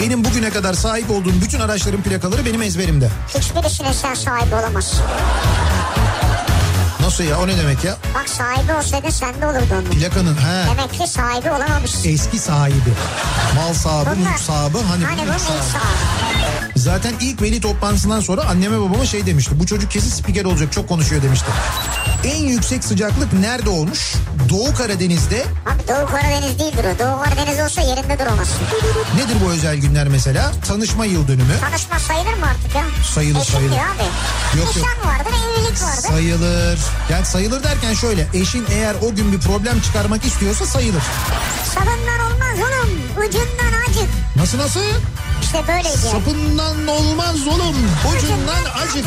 Benim bugüne kadar sahip olduğum bütün araçların plakaları benim ezberimde. Hiçbirisine sen sahibi olamazsın. Nasıl ya o ne demek ya? Bak sahibi olsaydı sende olurdu onun. Plakanın he Demek ki sahibi olamamışsın. eski sahibi. Mal sahibi, Bunlar- mülk sahibi hani, Hani bu ilk sahibi. sahibi. Zaten ilk veli toplantısından sonra anneme babama şey demişti. Bu çocuk kesin spiker olacak çok konuşuyor demişti. En yüksek sıcaklık nerede olmuş? Doğu Karadeniz'de Abi Doğu Karadeniz değildir o. Doğu Karadeniz olsa yerinde duramazsın. nedir bu özel günler mesela? Tanışma yıl dönümü. Tanışma sayılır mı artık ya? Sayılır, Eşim sayılır. abi. Yok, yok. Nişan vardır, evlilik vardır. Sayılır. Yani sayılır derken şöyle eşin eğer o gün bir problem çıkarmak istiyorsa sayılır. Sabından olmaz oğlum. Ucundan acık. Nasıl nasıl? İşte böyleydi. Sapından olmaz oğlum. Ucundan acık.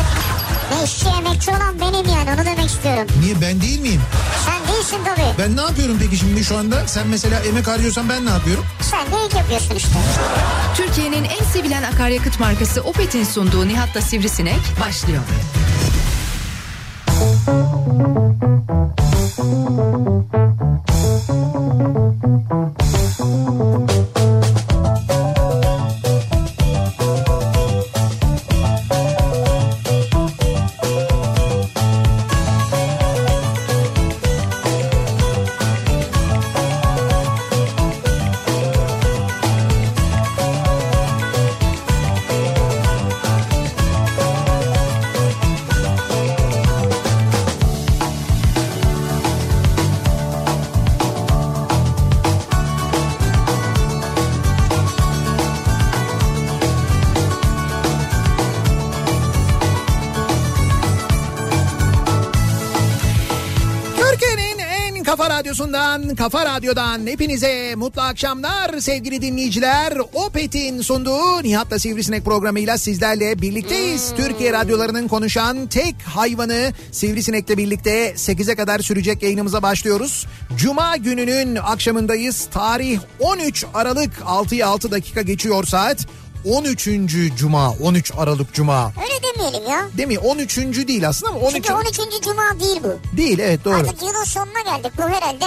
Ne işçi emekçi olan benim yani onu demek istiyorum. Niye ben değil miyim? Sen değilsin tabii. Ben ne yapıyorum peki şimdi şu anda? Sen mesela emek harcıyorsan ben ne yapıyorum? Sen de ilk yapıyorsun işte. Türkiye'nin en sevilen akaryakıt markası Opet'in sunduğu Nihat'la Sivrisinek başlıyor. Türkiye'nin radyosundan, kafa radyodan hepinize mutlu akşamlar sevgili dinleyiciler. Opet'in sunduğu Nihat'la Sivrisinek programıyla sizlerle birlikteyiz. Türkiye radyolarının konuşan tek hayvanı Sivrisinek'le birlikte 8'e kadar sürecek yayınımıza başlıyoruz. Cuma gününün akşamındayız. Tarih 13 Aralık 6'ya 6 dakika geçiyor saat. 13. Cuma, 13 Aralık Cuma. Öyle demeyelim ya. Değil mi? 13. değil aslında ama 13. Çünkü 13. Cuma değil bu. Değil evet doğru. Artık yılın sonuna geldik. Bu herhalde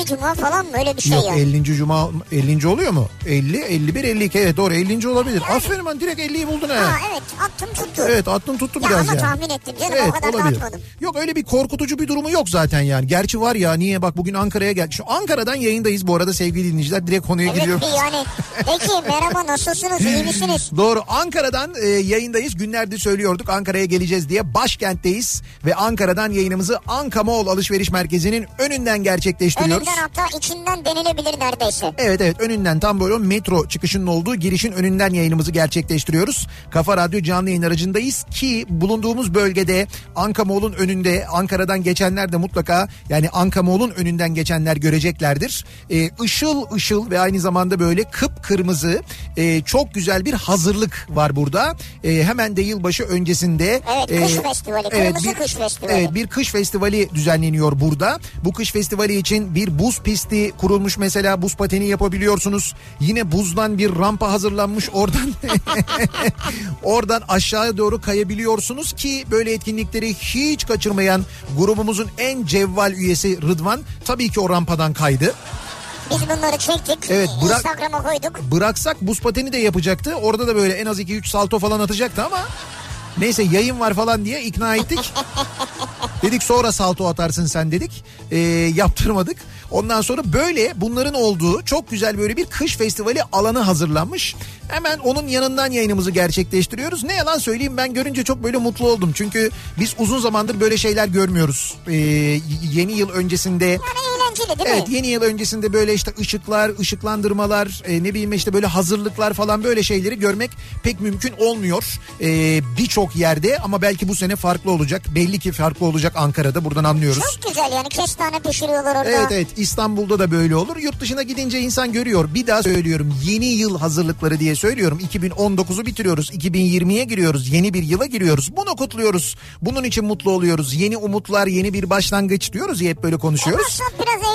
50. Cuma falan mı öyle bir şey Yok yani. 50. cuma 50. oluyor mu? 50, 51, 52 evet doğru 50. olabilir. Aferin ben direkt 50'yi buldun ha. Ha evet attım tuttu. Evet aklın tuttu Ya biraz ama yani. tahmin ettim canım Evet o kadar da olabilir. atmadım. Yok öyle bir korkutucu bir durumu yok zaten yani. Gerçi var ya niye bak bugün Ankara'ya gel. Şu Ankara'dan yayındayız bu arada sevgili dinleyiciler. Direkt konuya Evet giriyorum. bir yani. Peki merhaba nasılsınız iyi misiniz? Doğru Ankara'dan e, yayındayız. Günlerdir söylüyorduk Ankara'ya geleceğiz diye. Başkentteyiz ve Ankara'dan yayınımızı Anka Mall Alışveriş Merkezi'nin önünden gerçekleştiriyoruz. Önünden hatta içinden denilebilir neredeyse. Evet evet önünden tam böyle metro çıkışının olduğu girişin önünden yayınımızı gerçekleştiriyoruz. Kafa Radyo canlı yayın aracındayız ki bulunduğumuz bölgede Anka Mall'un önünde Ankara'dan geçenler de mutlaka yani Anka Mall'un önünden geçenler göreceklerdir. Ee, ışıl ışıl ve aynı zamanda böyle kıpkırmızı e, çok güzel bir hazırlık var burada. E, hemen de yılbaşı öncesinde. Evet, kış festivali, kırmızı kış festivali. Evet bir kış festivali düzenleniyor burada. Bu kış festivali için bir buz pisti kurulmuş mesela buz pateni yapabiliyorsunuz. Yine buzdan bir rampa hazırlanmış oradan oradan aşağıya doğru kayabiliyorsunuz ki böyle etkinlikleri hiç kaçırmayan grubumuzun en cevval üyesi Rıdvan tabii ki o rampadan kaydı. Biz bunları çektik. Evet, bırak- Instagram'a koyduk. Bıraksak buz pateni de yapacaktı. Orada da böyle en az 2-3 salto falan atacaktı ama neyse yayın var falan diye ikna ettik. dedik sonra salto atarsın sen dedik. Ee, yaptırmadık. Ondan sonra böyle bunların olduğu çok güzel böyle bir kış festivali alanı hazırlanmış. Hemen onun yanından yayınımızı gerçekleştiriyoruz. Ne yalan söyleyeyim ben görünce çok böyle mutlu oldum. Çünkü biz uzun zamandır böyle şeyler görmüyoruz. Ee, yeni yıl öncesinde Yani eğlenceli değil Evet mi? yeni yıl öncesinde böyle işte ışıklar, ışıklandırmalar, e, ne bileyim işte böyle hazırlıklar falan böyle şeyleri görmek pek mümkün olmuyor. E, Birçok yerde ama belki bu sene farklı olacak. Belli ki farklı olacak Ankara'da buradan anlıyoruz. Çok güzel yani kestane pişiriyorlar orada. Evet evet İstanbul'da da böyle olur. Yurt dışına gidince insan görüyor. Bir daha söylüyorum yeni yıl hazırlıkları diye söylüyorum. 2019'u bitiriyoruz. 2020'ye giriyoruz. Yeni bir yıla giriyoruz. Bunu kutluyoruz. Bunun için mutlu oluyoruz. Yeni umutlar, yeni bir başlangıç diyoruz ya hep böyle konuşuyoruz. Biraz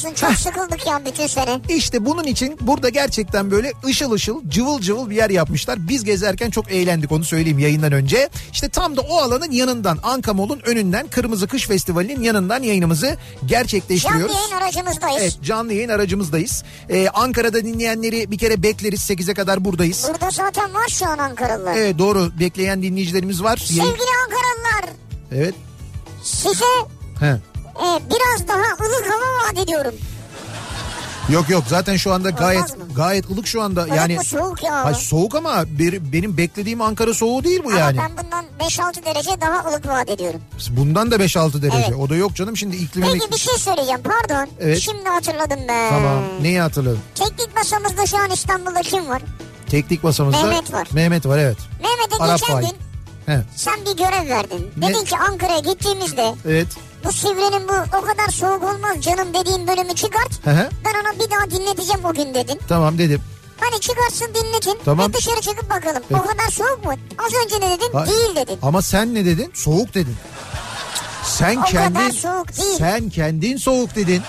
olsun çok sıkıldık ya bütün sene. İşte bunun için burada gerçekten böyle ışıl ışıl cıvıl cıvıl bir yer yapmışlar. Biz gezerken çok eğlendik onu söyleyeyim yayından önce. İşte tam da o alanın yanından Ankamol'un önünden Kırmızı Kış Festivali'nin yanından yayınımızı gerçekleştiriyoruz. Canlı yayın aracımızdayız. Evet canlı yayın aracımızdayız. Ee, Ankara'da dinleyenleri bir kere bekleriz 8'e kadar buradayız. Burada zaten var şu an Ankaralılar. Evet doğru bekleyen dinleyicilerimiz var. Sevgili Ankaralılar Evet. size He. E, biraz daha ılık hava vaat ediyorum. Yok yok zaten şu anda gayet gayet ılık şu anda. Ilık yani mı, soğuk ya? Hayır, soğuk ama bir, benim beklediğim Ankara soğuğu değil bu yani. Ama ben bundan 5-6 derece daha ılık vaat ediyorum. Bundan da 5-6 derece. Evet. O da yok canım şimdi iklimin... Peki bir şey söyleyeceğim pardon. Evet. Şimdi hatırladım ben. Tamam. Neyi hatırladın? Teknik masamızda şu an İstanbul'da kim var? Teknik masamızda... Mehmet var. Mehmet var evet. Mehmet'e Arap geçen fail. gün He, sen bir görev verdin. Ne? Dedin ki Ankara'ya gittiğimizde evet. Bu Sivri'nin bu o kadar soğuk olmaz canım dediğin bölümü çıkart. Hı hı. Ben ona bir daha dinleteceğim o gün dedin. Tamam dedim. Hani çıkarsın dinletin. Tamam. Bir dışarı çıkıp bakalım. Evet. O kadar soğuk mu? Az önce ne dedin? Ha- Değil dedin. Ama sen ne dedin? Soğuk dedin. Sen O kendin kadar soğuk değil. sen kendin soğuk dedin.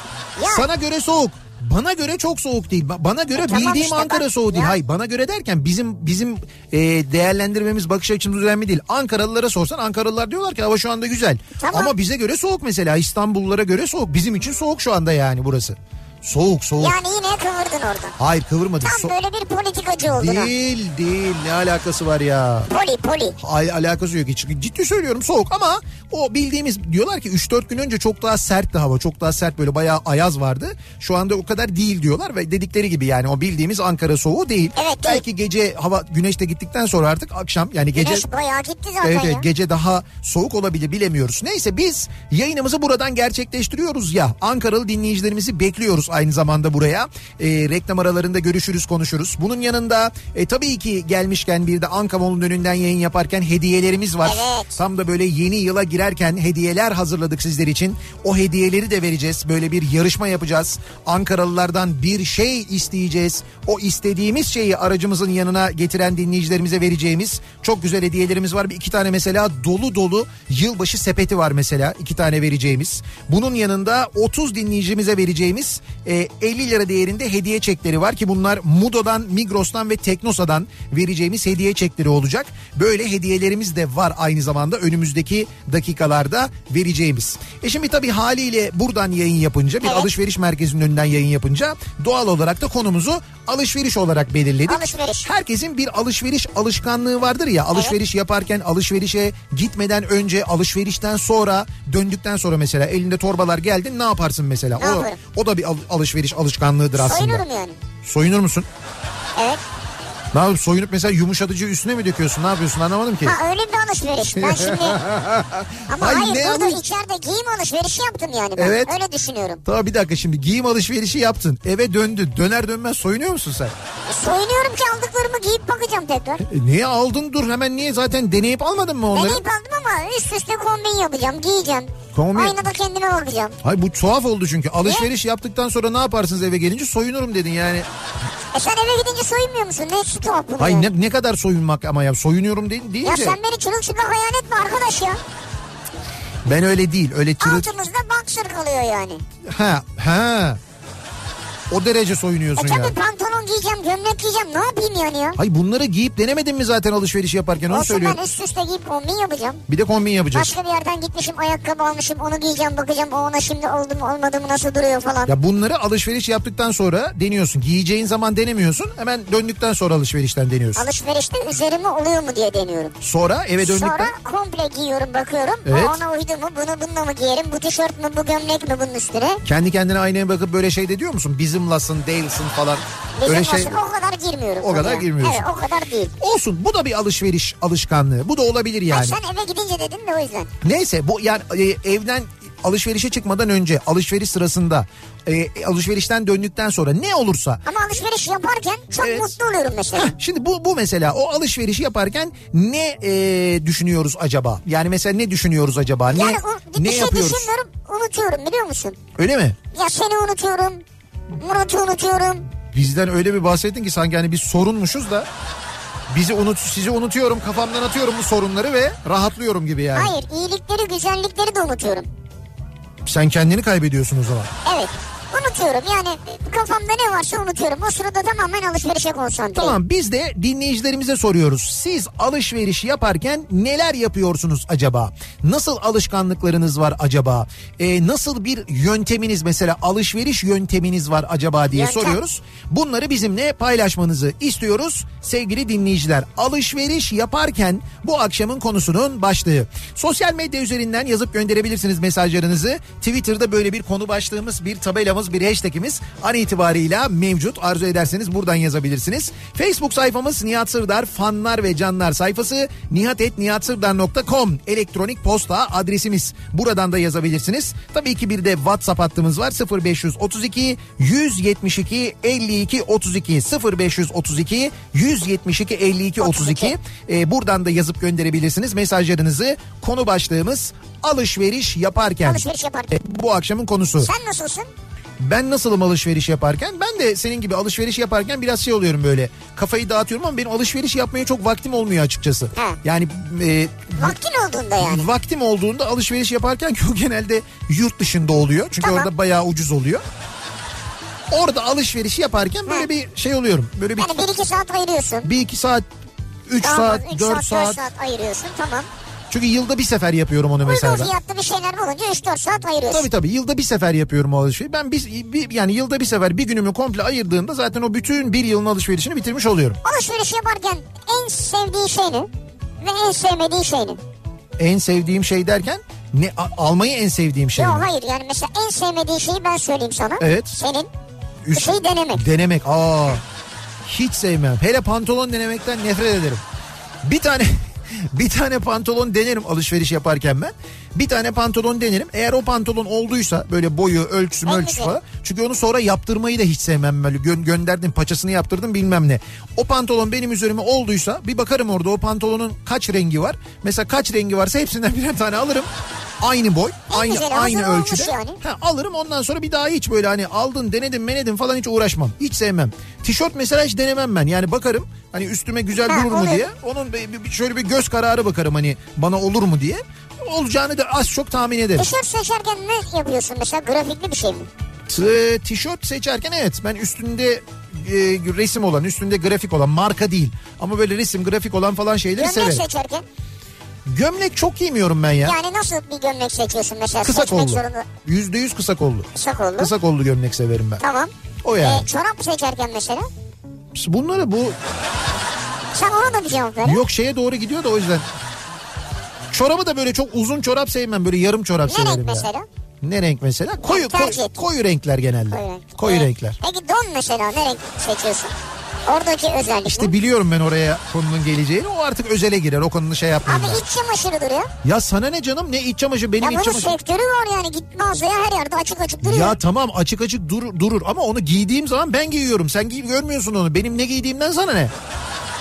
Ya. Sana göre soğuk. Bana göre çok soğuk değil. Ba- Bana göre E tamam bildiğim işte Ankara bak, soğuğu değil. ya. Hayır bana göre derken bizim bizim e, değerlendirmemiz bakış açımız önemli değil. Ankaralılara sorsan Ankaralılar diyorlar ki hava şu anda güzel. Tamam. Ama bize göre soğuk mesela. İstanbullulara göre soğuk. Bizim için soğuk şu anda yani burası. Soğuk soğuk. Yani yine kıvırdın orada. Hayır kıvırmadık. Tam So- böyle bir politikacı oldun ha. değil değil ne alakası var ya. Poli poli. Al- alakası yok hiç. Ciddi söylüyorum soğuk ama o bildiğimiz diyorlar ki 3-4 gün önce çok daha sertti hava. Çok daha sert böyle bayağı ayaz vardı. Şu anda o kadar değil diyorlar ve dedikleri gibi yani o bildiğimiz Ankara soğuğu değil. Evet, değil. Belki gece hava güneş de gittikten sonra artık akşam yani gece Güneş bayağı gitti zaten evet ya. gece daha soğuk olabilir bilemiyoruz. Neyse biz yayınımızı buradan gerçekleştiriyoruz ya. Ankaralı dinleyicilerimizi bekliyoruz aynı zamanda buraya. Ee, reklam aralarında görüşürüz konuşuruz. Bunun yanında e, tabii ki gelmişken bir de Ankamol'un önünden yayın yaparken hediyelerimiz var. Evet. Tam da böyle yeni yıla girerken hediyeler hazırladık sizler için. O hediyeleri de vereceğiz. Böyle bir yarışma yapacağız. Ankaralılardan bir şey isteyeceğiz. O istediğimiz şeyi aracımızın yanına getiren dinleyicilerimize vereceğimiz çok güzel hediyelerimiz var. Bir iki tane mesela dolu dolu yılbaşı sepeti var mesela. iki tane vereceğimiz. Bunun yanında 30 dinleyicimize vereceğimiz e, 50 lira değerinde hediye çekleri var ki bunlar Mudo'dan, Migros'tan ve Teknosa'dan vereceğimiz hediye çekleri olacak. Böyle hediyelerimiz de var aynı zamanda önümüzdeki dakikalarda vereceğimiz. E şimdi tabii haliyle buradan yayın yapınca bir Evet. alışveriş merkezinin önünden yayın yapınca doğal olarak da konumuzu alışveriş olarak belirledik. Alışveriş. Herkesin bir alışveriş alışkanlığı vardır ya alışveriş yaparken alışverişe gitmeden önce alışverişten sonra döndükten sonra mesela elinde torbalar geldin ne yaparsın mesela? Ne o, o da bir alışveriş alışkanlığıdır aslında. Soyunurum yani. Soyunur musun? Evet. Ne yapıp soyunup mesela yumuşatıcı üstüne mi döküyorsun? Ne yapıyorsun anlamadım ki. Ha öyle bir alışveriş. Ben şimdi... Ama Hayır, hayır, burada alış- içeride giyim alışverişi yaptım yani ben. Evet. Öyle düşünüyorum. Tamam bir dakika şimdi giyim alışverişi yaptın. Eve döndün. Döner dönmez soyunuyor musun sen? E, soyunuyorum ki aldıklarımı giyip bakacağım tekrar. E, niye aldın dur hemen niye zaten deneyip almadın mı onları? Deneyip aldım ama üst üste kombin yapacağım, giyeceğim. Kombin- Aynada kendime bakacağım. Hayır bu tuhaf oldu çünkü. Alışveriş yaptıktan sonra ne yaparsınız eve gelince? Soyunurum dedin yani. E sen eve gidince soyunmuyor musun? Ne su tuhaf bunun Hayır ya? ne, ne kadar soyunmak ama ya soyunuyorum de, Ya deyince. sen beni çırılçıplak hayal etme arkadaş ya. Ben öyle değil öyle çırıl... Altımızda boxer kalıyor yani. Ha ha. O derece E soyunuyorsun tabii ya. pantolon giyeceğim, gömlek giyeceğim. Ne yapayım yani ya? Hayır bunları giyip denemedin mi zaten alışveriş yaparken onu Olsun söylüyorum. ben üst üste giyip kombin yapacağım. Bir de kombin yapacağız. Başka bir yerden gitmişim ayakkabı almışım onu giyeceğim bakacağım o ona şimdi oldu mu olmadı mı nasıl duruyor falan. Ya bunları alışveriş yaptıktan sonra deniyorsun. Giyeceğin zaman denemiyorsun. Hemen döndükten sonra alışverişten deniyorsun. Alışverişte üzerime oluyor mu diye deniyorum. Sonra eve döndükten... Sonra komple giyiyorum bakıyorum. Evet. Ona uydu mu bunu bununla mı giyerim bu tişört mü bu gömlek mi bunun üstüne. Kendi kendine aynaya bakıp böyle şey de diyor musun? Bizimlasın, değilsin falan. Bizim Öyle şey o kadar girmiyorum. O kadar oraya. girmiyorsun. Evet o kadar değil. olsun. Bu da bir alışveriş alışkanlığı. Bu da olabilir yani. sen eve gidince dedin de o yüzden. Neyse bu yani e, evden alışverişe çıkmadan önce alışveriş sırasında e, alışverişten döndükten sonra ne olursa Ama alışveriş yaparken çok Evet. mutlu oluyorum mesela. Şimdi bu bu mesela o alışverişi yaparken ne e, düşünüyoruz acaba? Yani mesela ne düşünüyoruz acaba? Ne Yani o, bir ne şey yapıyoruz? düşünmüyorum unutuyorum biliyor musun? Öyle mi? Ya seni unutuyorum. Murat'ı unutuyorum. Bizden öyle bir bahsettin ki sanki hani biz sorunmuşuz da bizi unut sizi unutuyorum kafamdan atıyorum bu sorunları ve rahatlıyorum gibi yani. Hayır iyilikleri güzellikleri de unutuyorum. Sen kendini kaybediyorsun o zaman. Evet. Unutuyorum yani kafamda ne varsa unutuyorum. O sırada tamamen alışverişe konsantre. Tamam biz de dinleyicilerimize soruyoruz. Siz alışveriş yaparken neler yapıyorsunuz acaba? Nasıl alışkanlıklarınız var acaba? Ee, nasıl bir yönteminiz mesela alışveriş yönteminiz var acaba diye Yöntem. soruyoruz. Bunları bizimle paylaşmanızı istiyoruz sevgili dinleyiciler. Alışveriş yaparken bu akşamın konusunun başlığı. Sosyal medya üzerinden yazıp gönderebilirsiniz mesajlarınızı. Twitter'da böyle bir konu başlığımız, bir tabelamız, bir hashtagimiz an itibarıyla mevcut. Arzu ederseniz buradan yazabilirsiniz. Facebook sayfamız Nihat Sırdar fanlar ve canlar sayfası nihatetnihatsırdar.com elektronik posta adresimiz. Buradan da yazabilirsiniz. Tabii ki bir de WhatsApp hattımız var 0532 172 52 32 0532 172 52 32 Ee, buradan da yazıp gönderebilirsiniz mesajlarınızı. Konu başlığımız alışveriş yaparken. Alışveriş yaparken. Bu akşamın konusu. Sen nasılsın? Ben nasılım alışveriş yaparken? Ben de senin gibi alışveriş yaparken biraz şey oluyorum böyle. Kafayı dağıtıyorum ama benim alışveriş yapmaya çok vaktim olmuyor açıkçası. He. Yani e, Vaktin olduğunda yani. vaktim olduğunda alışveriş yaparken ki o genelde yurt dışında oluyor. Çünkü Tamam. orada bayağı ucuz oluyor. Orada alışveriş yaparken böyle He. bir şey oluyorum. Böyle bir, Yani bir iki saat ayırıyorsun. bir iki saat, üç Tamam, saat, üç dört saat, saat. saat ayırıyorsun tamam. Çünkü yılda bir sefer yapıyorum onu mesela. Uygun fiyatlı bir şeyler bulunca 3-4 saat ayırıyorsun. Tabii tabii yılda bir sefer yapıyorum o alışverişi. Ben bir, bir- yani yılda bir sefer bir günümü komple ayırdığımda zaten o bütün bir yılın alışverişini bitirmiş oluyorum. Alışveriş yaparken en sevdiğin şey ne? Ve en sevmediğin şey ne? En sevdiğim şey derken ne a- almayı en sevdiğim şey. Yok mi? hayır yani mesela en sevmediğin şeyi ben söyleyeyim sana. Evet. Senin Üst- bir şeyi denemek. Denemek. Aa. Hiç sevmem. Hele pantolon denemekten nefret ederim. Bir tane bir tane pantolon denerim alışveriş yaparken ben. Bir tane pantolon denerim. Eğer o pantolon olduysa böyle boyu, ölçüsü, ölçüsü güzel. falan. Çünkü onu sonra yaptırmayı da hiç sevmem böyle. Gö- gönderdim paçasını yaptırdım bilmem ne. O pantolon benim üzerime olduysa bir bakarım orada o pantolonun kaç rengi var. Mesela kaç rengi varsa hepsinden birer tane alırım. Aynı boy, En aynı güzeli, aynı ölçüde. yani. Ha, alırım ondan sonra bir daha hiç böyle hani aldın denedin menedin falan hiç uğraşmam. Hiç sevmem. Tişört mesela hiç denemem ben. Yani bakarım hani üstüme güzel Ha, durur mu olur. diye. Onun şöyle bir göz kararı bakarım hani bana olur mu diye. Olacağını da az çok tahmin ederim. Tişört seçerken ne yapıyorsun mesela grafikli bir şey mi? T- tişört seçerken evet ben üstünde e, resim olan üstünde grafik olan marka değil. Ama böyle resim grafik olan falan şeyleri Gömlek severim. seçerken Gömlek çok giymiyorum ben ya. yani nasıl bir gömlek seçiyorsun mesela kısa kollu. Yüzde yüz kısa kollu. Kısa kollu. Kısa kollu gömlek severim ben. Tamam. O yani. Ee, çorap seçerken mesela Bunları bu sen ona da bir cevap ver. Yok şeye doğru gidiyor da o yüzden. Çorabı da böyle çok uzun çorap sevmem. Böyle yarım çorap Ne severim renk ya. mesela? Ne renk mesela? Koyu, koyu, koyu renkler genelde. Koyu renk. Koyu Ee, renkler. Peki don mesela ne renk seçiyorsun? Oradaki özellik İşte ne? biliyorum ben oraya konunun geleceğini. O artık özele girer. O konunun şey yapmayayım Abi ben. iç çamaşırıdır ya. Ya sana ne canım? Ne iç çamaşırı? Benim Ya iç bunun çamaşırı. sektörü var yani git mağazaya her yerde açık açık duruyor. Ya tamam açık açık dur, durur ama onu giydiğim zaman ben giyiyorum. Sen giy görmüyorsun onu. Benim ne giydiğimden sana ne?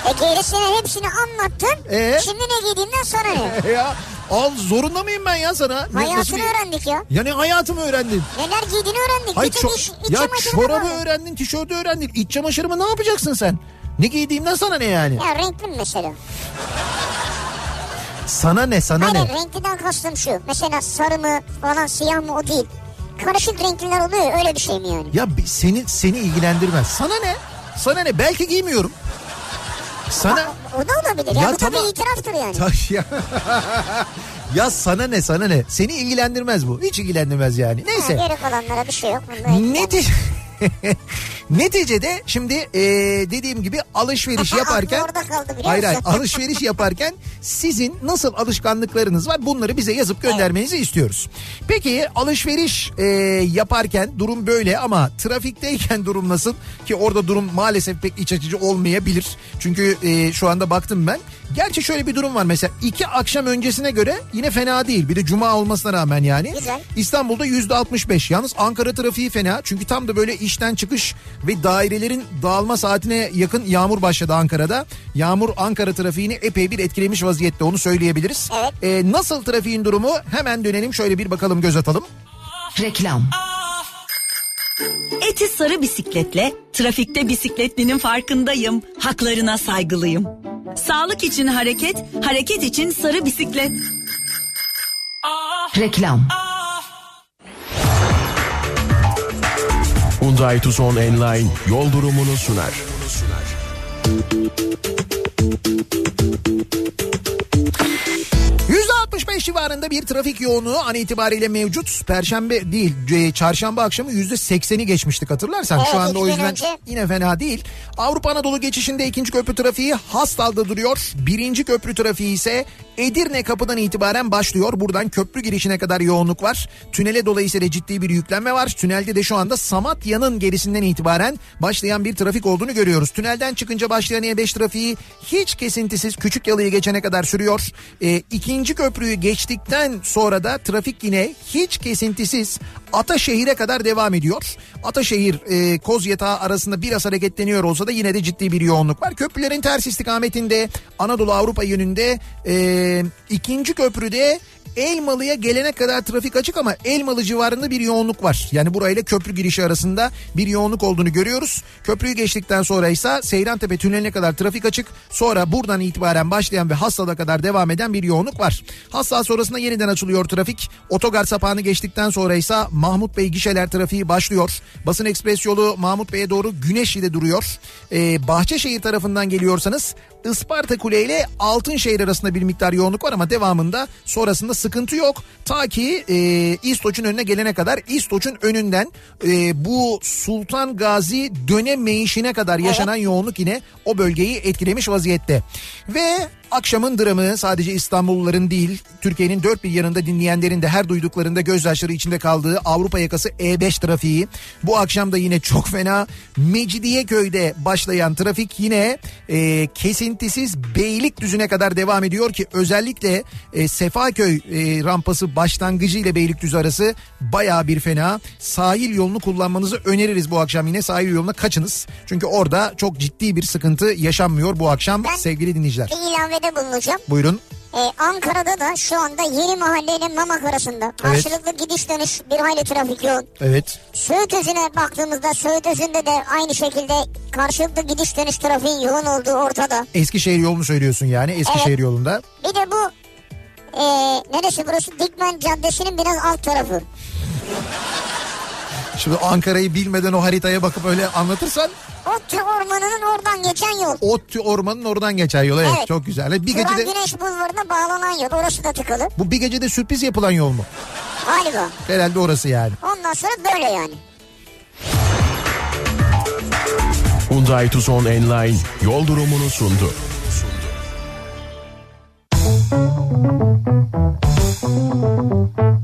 E gerisine hepsini anlattın. Ee? Şimdi ne giydiğinden sonra ne? ya al zorunda mıyım ben ya sana? Hayatını bir- öğrendik ya. Ya ne hayatımı öğrendin? Neler giydiğini öğrendik. Hayır, ço- iç, iç ya çorabı var. öğrendin, tişörtü öğrendin. İç çamaşırımı ne yapacaksın sen? Ne giydiğimden sana ne yani? Ya renkli mi mesela? Sana ne sana Hayır ne? renkliden kastım şu. Mesela sarı mı falan siyah mı o değil. Karışık renkliler oluyor öyle bir şey mi yani? Ya bi- seni seni ilgilendirmez. Sana ne? Sana ne? Belki giymiyorum. Sana O da olabilir ya, Ya bu tamam. da bir itiraftır yani. Taş ya. ya sana ne sana ne? Seni ilgilendirmez bu. Hiç ilgilendirmez yani. Ha, Neyse. geri kalanlara bir şey yok. Bunda Neti Neticede şimdi e, dediğim gibi alışveriş yaparken hayır hayır alışveriş yaparken sizin nasıl alışkanlıklarınız var bunları bize yazıp göndermenizi istiyoruz. Peki alışveriş e, yaparken durum böyle ama trafikteyken durum nasıl ki orada durum maalesef pek iç açıcı olmayabilir. Çünkü e, şu anda baktım ben. Gerçi şöyle bir durum var mesela iki akşam öncesine göre yine fena değil. Bir de cuma olmasına rağmen yani. Güzel. İstanbul'da yüzde 65. Yalnız Ankara trafiği fena. Çünkü tam da böyle işten çıkış ve dairelerin dağılma saatine yakın yağmur başladı Ankara'da. Yağmur Ankara trafiğini epey bir etkilemiş vaziyette onu söyleyebiliriz. Evet. Ee, nasıl trafiğin durumu hemen dönelim şöyle bir bakalım göz atalım. Reklam. Eti sarı bisikletle trafikte bisikletlinin farkındayım. Haklarına saygılıyım. Sağlık için hareket, hareket için sarı bisiklet. Reklam. Hyundai Tucson Enline yol durumunu sunar. 165 civarında bir trafik yoğunluğu an itibariyle mevcut. Perşembe değil, e, çarşamba akşamı %80'i geçmiştik hatırlarsan. Evet, Şu anda o yüzden önce. yine fena değil. Avrupa Anadolu geçişinde ikinci köprü trafiği Hastal'da duruyor. Birinci köprü trafiği ise Edirne kapıdan itibaren başlıyor. Buradan köprü girişine kadar yoğunluk var. Tünele dolayısıyla ciddi bir yüklenme var. Tünelde de şu anda Samatya'nın gerisinden itibaren başlayan bir trafik olduğunu görüyoruz. Tünelden çıkınca başlayan E5 trafiği hiç kesintisiz küçük yalıyı geçene kadar sürüyor. Ee, ikinci köprüyü geçtikten sonra da trafik yine hiç kesintisiz Ataşehir'e kadar devam ediyor. Ataşehir e, Kozyatağı arasında biraz hareketleniyor olsa da yine de ciddi bir yoğunluk var. Köprülerin ters istikametinde Anadolu Avrupa yönünde e, ikinci köprüde Elmalı'ya gelene kadar trafik açık ama Elmalı civarında bir yoğunluk var. Yani burayla köprü girişi arasında bir yoğunluk olduğunu görüyoruz. Köprüyü geçtikten sonra ise Seyrantepe tüneline kadar trafik açık. Sonra buradan itibaren başlayan ve Hassal'a kadar devam eden bir yoğunluk var. Hassal sonrasında yeniden açılıyor trafik. Otogar sapağını geçtikten sonra ise Mahmut Bey gişeler trafiği başlıyor. Basın ekspres yolu Mahmut Bey'e doğru Güneşli'de duruyor. Ee, Bahçeşehir tarafından geliyorsanız Isparta Kule ile Altınşehir arasında bir miktar yoğunluk var ama devamında sonrasında sıkıntı yok. Ta ki e, İstoç'un önüne gelene kadar İstoç'un önünden e, bu Sultan Gazi dönemeyişine kadar yaşanan yoğunluk yine o bölgeyi etkilemiş vaziyette. Ve akşamın dramı sadece İstanbulluların değil Türkiye'nin dört bir yanında dinleyenlerin de her duyduklarında gözyaşları içinde kaldığı Avrupa yakası E5 trafiği. Bu akşam da yine çok fena Mecidiyeköy'de başlayan trafik yine e, kesintisiz Beylikdüzü'ne kadar devam ediyor ki özellikle e, Sefaköy e, rampası başlangıcı ile Beylikdüzü arası baya bir fena. Sahil yolunu kullanmanızı öneririz bu akşam yine sahil yoluna kaçınız. Çünkü orada çok ciddi bir sıkıntı yaşanmıyor bu akşam Ben- sevgili dinleyiciler. Bir ilavede bulunacağım. Buyurun. Ee, Ankara'da da şu anda Yeni Mahalle ile Mamak arasında karşılıklı gidiş dönüş bir hayli trafik yoğun. Evet. Söğütözü'ne baktığımızda Söğütözü'nde de aynı şekilde karşılıklı gidiş dönüş trafiğin yoğun olduğu ortada. Eskişehir yolunu söylüyorsun yani Eskişehir Evet. yolunda. Bir de bu e, neresi burası? Dikmen Caddesi'nin biraz alt tarafı. Şimdi Ankara'yı bilmeden o haritaya bakıp öyle anlatırsan Ottu Ormanı'nın oradan geçen yol. Ottu ormanın oradan geçer yol. Evet, Evet. çok güzel. Bir Turan gecede Güneş Bulvarı'na bağlanan yol. Orası da tıkalı. bu bir gecede sürpriz yapılan yol mu? Galiba. Herhalde orası yani. Ondan sonra böyle yani. Hyundai Tucson Enline yol durumunu sundu. Thank you.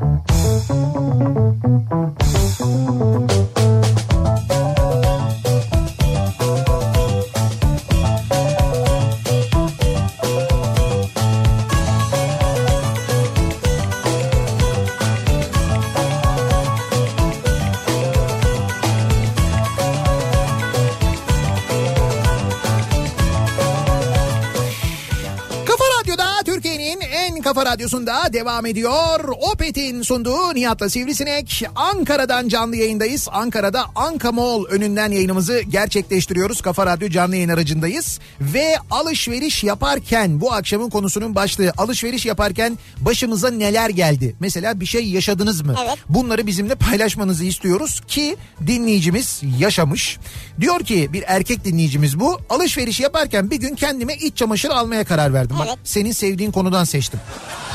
Kafa radyosunda devam ediyor. Opet'in sunduğu Nihat'la Sivrisinek. Ankara'dan canlı yayındayız. Ankara'da Anka Mall önünden yayınımızı gerçekleştiriyoruz. Kafa Radyo canlı yayın aracındayız. Ve alışveriş yaparken bu akşamın konusunun başlığı alışveriş yaparken başımıza neler geldi? Mesela bir şey yaşadınız mı? Evet. Bunları bizimle paylaşmanızı istiyoruz ki dinleyicimiz yaşamış. Diyor ki bir erkek dinleyicimiz bu. Alışveriş yaparken bir gün kendime iç çamaşırı almaya karar verdim. Bak Evet. senin sevdiğin konudan seçtim.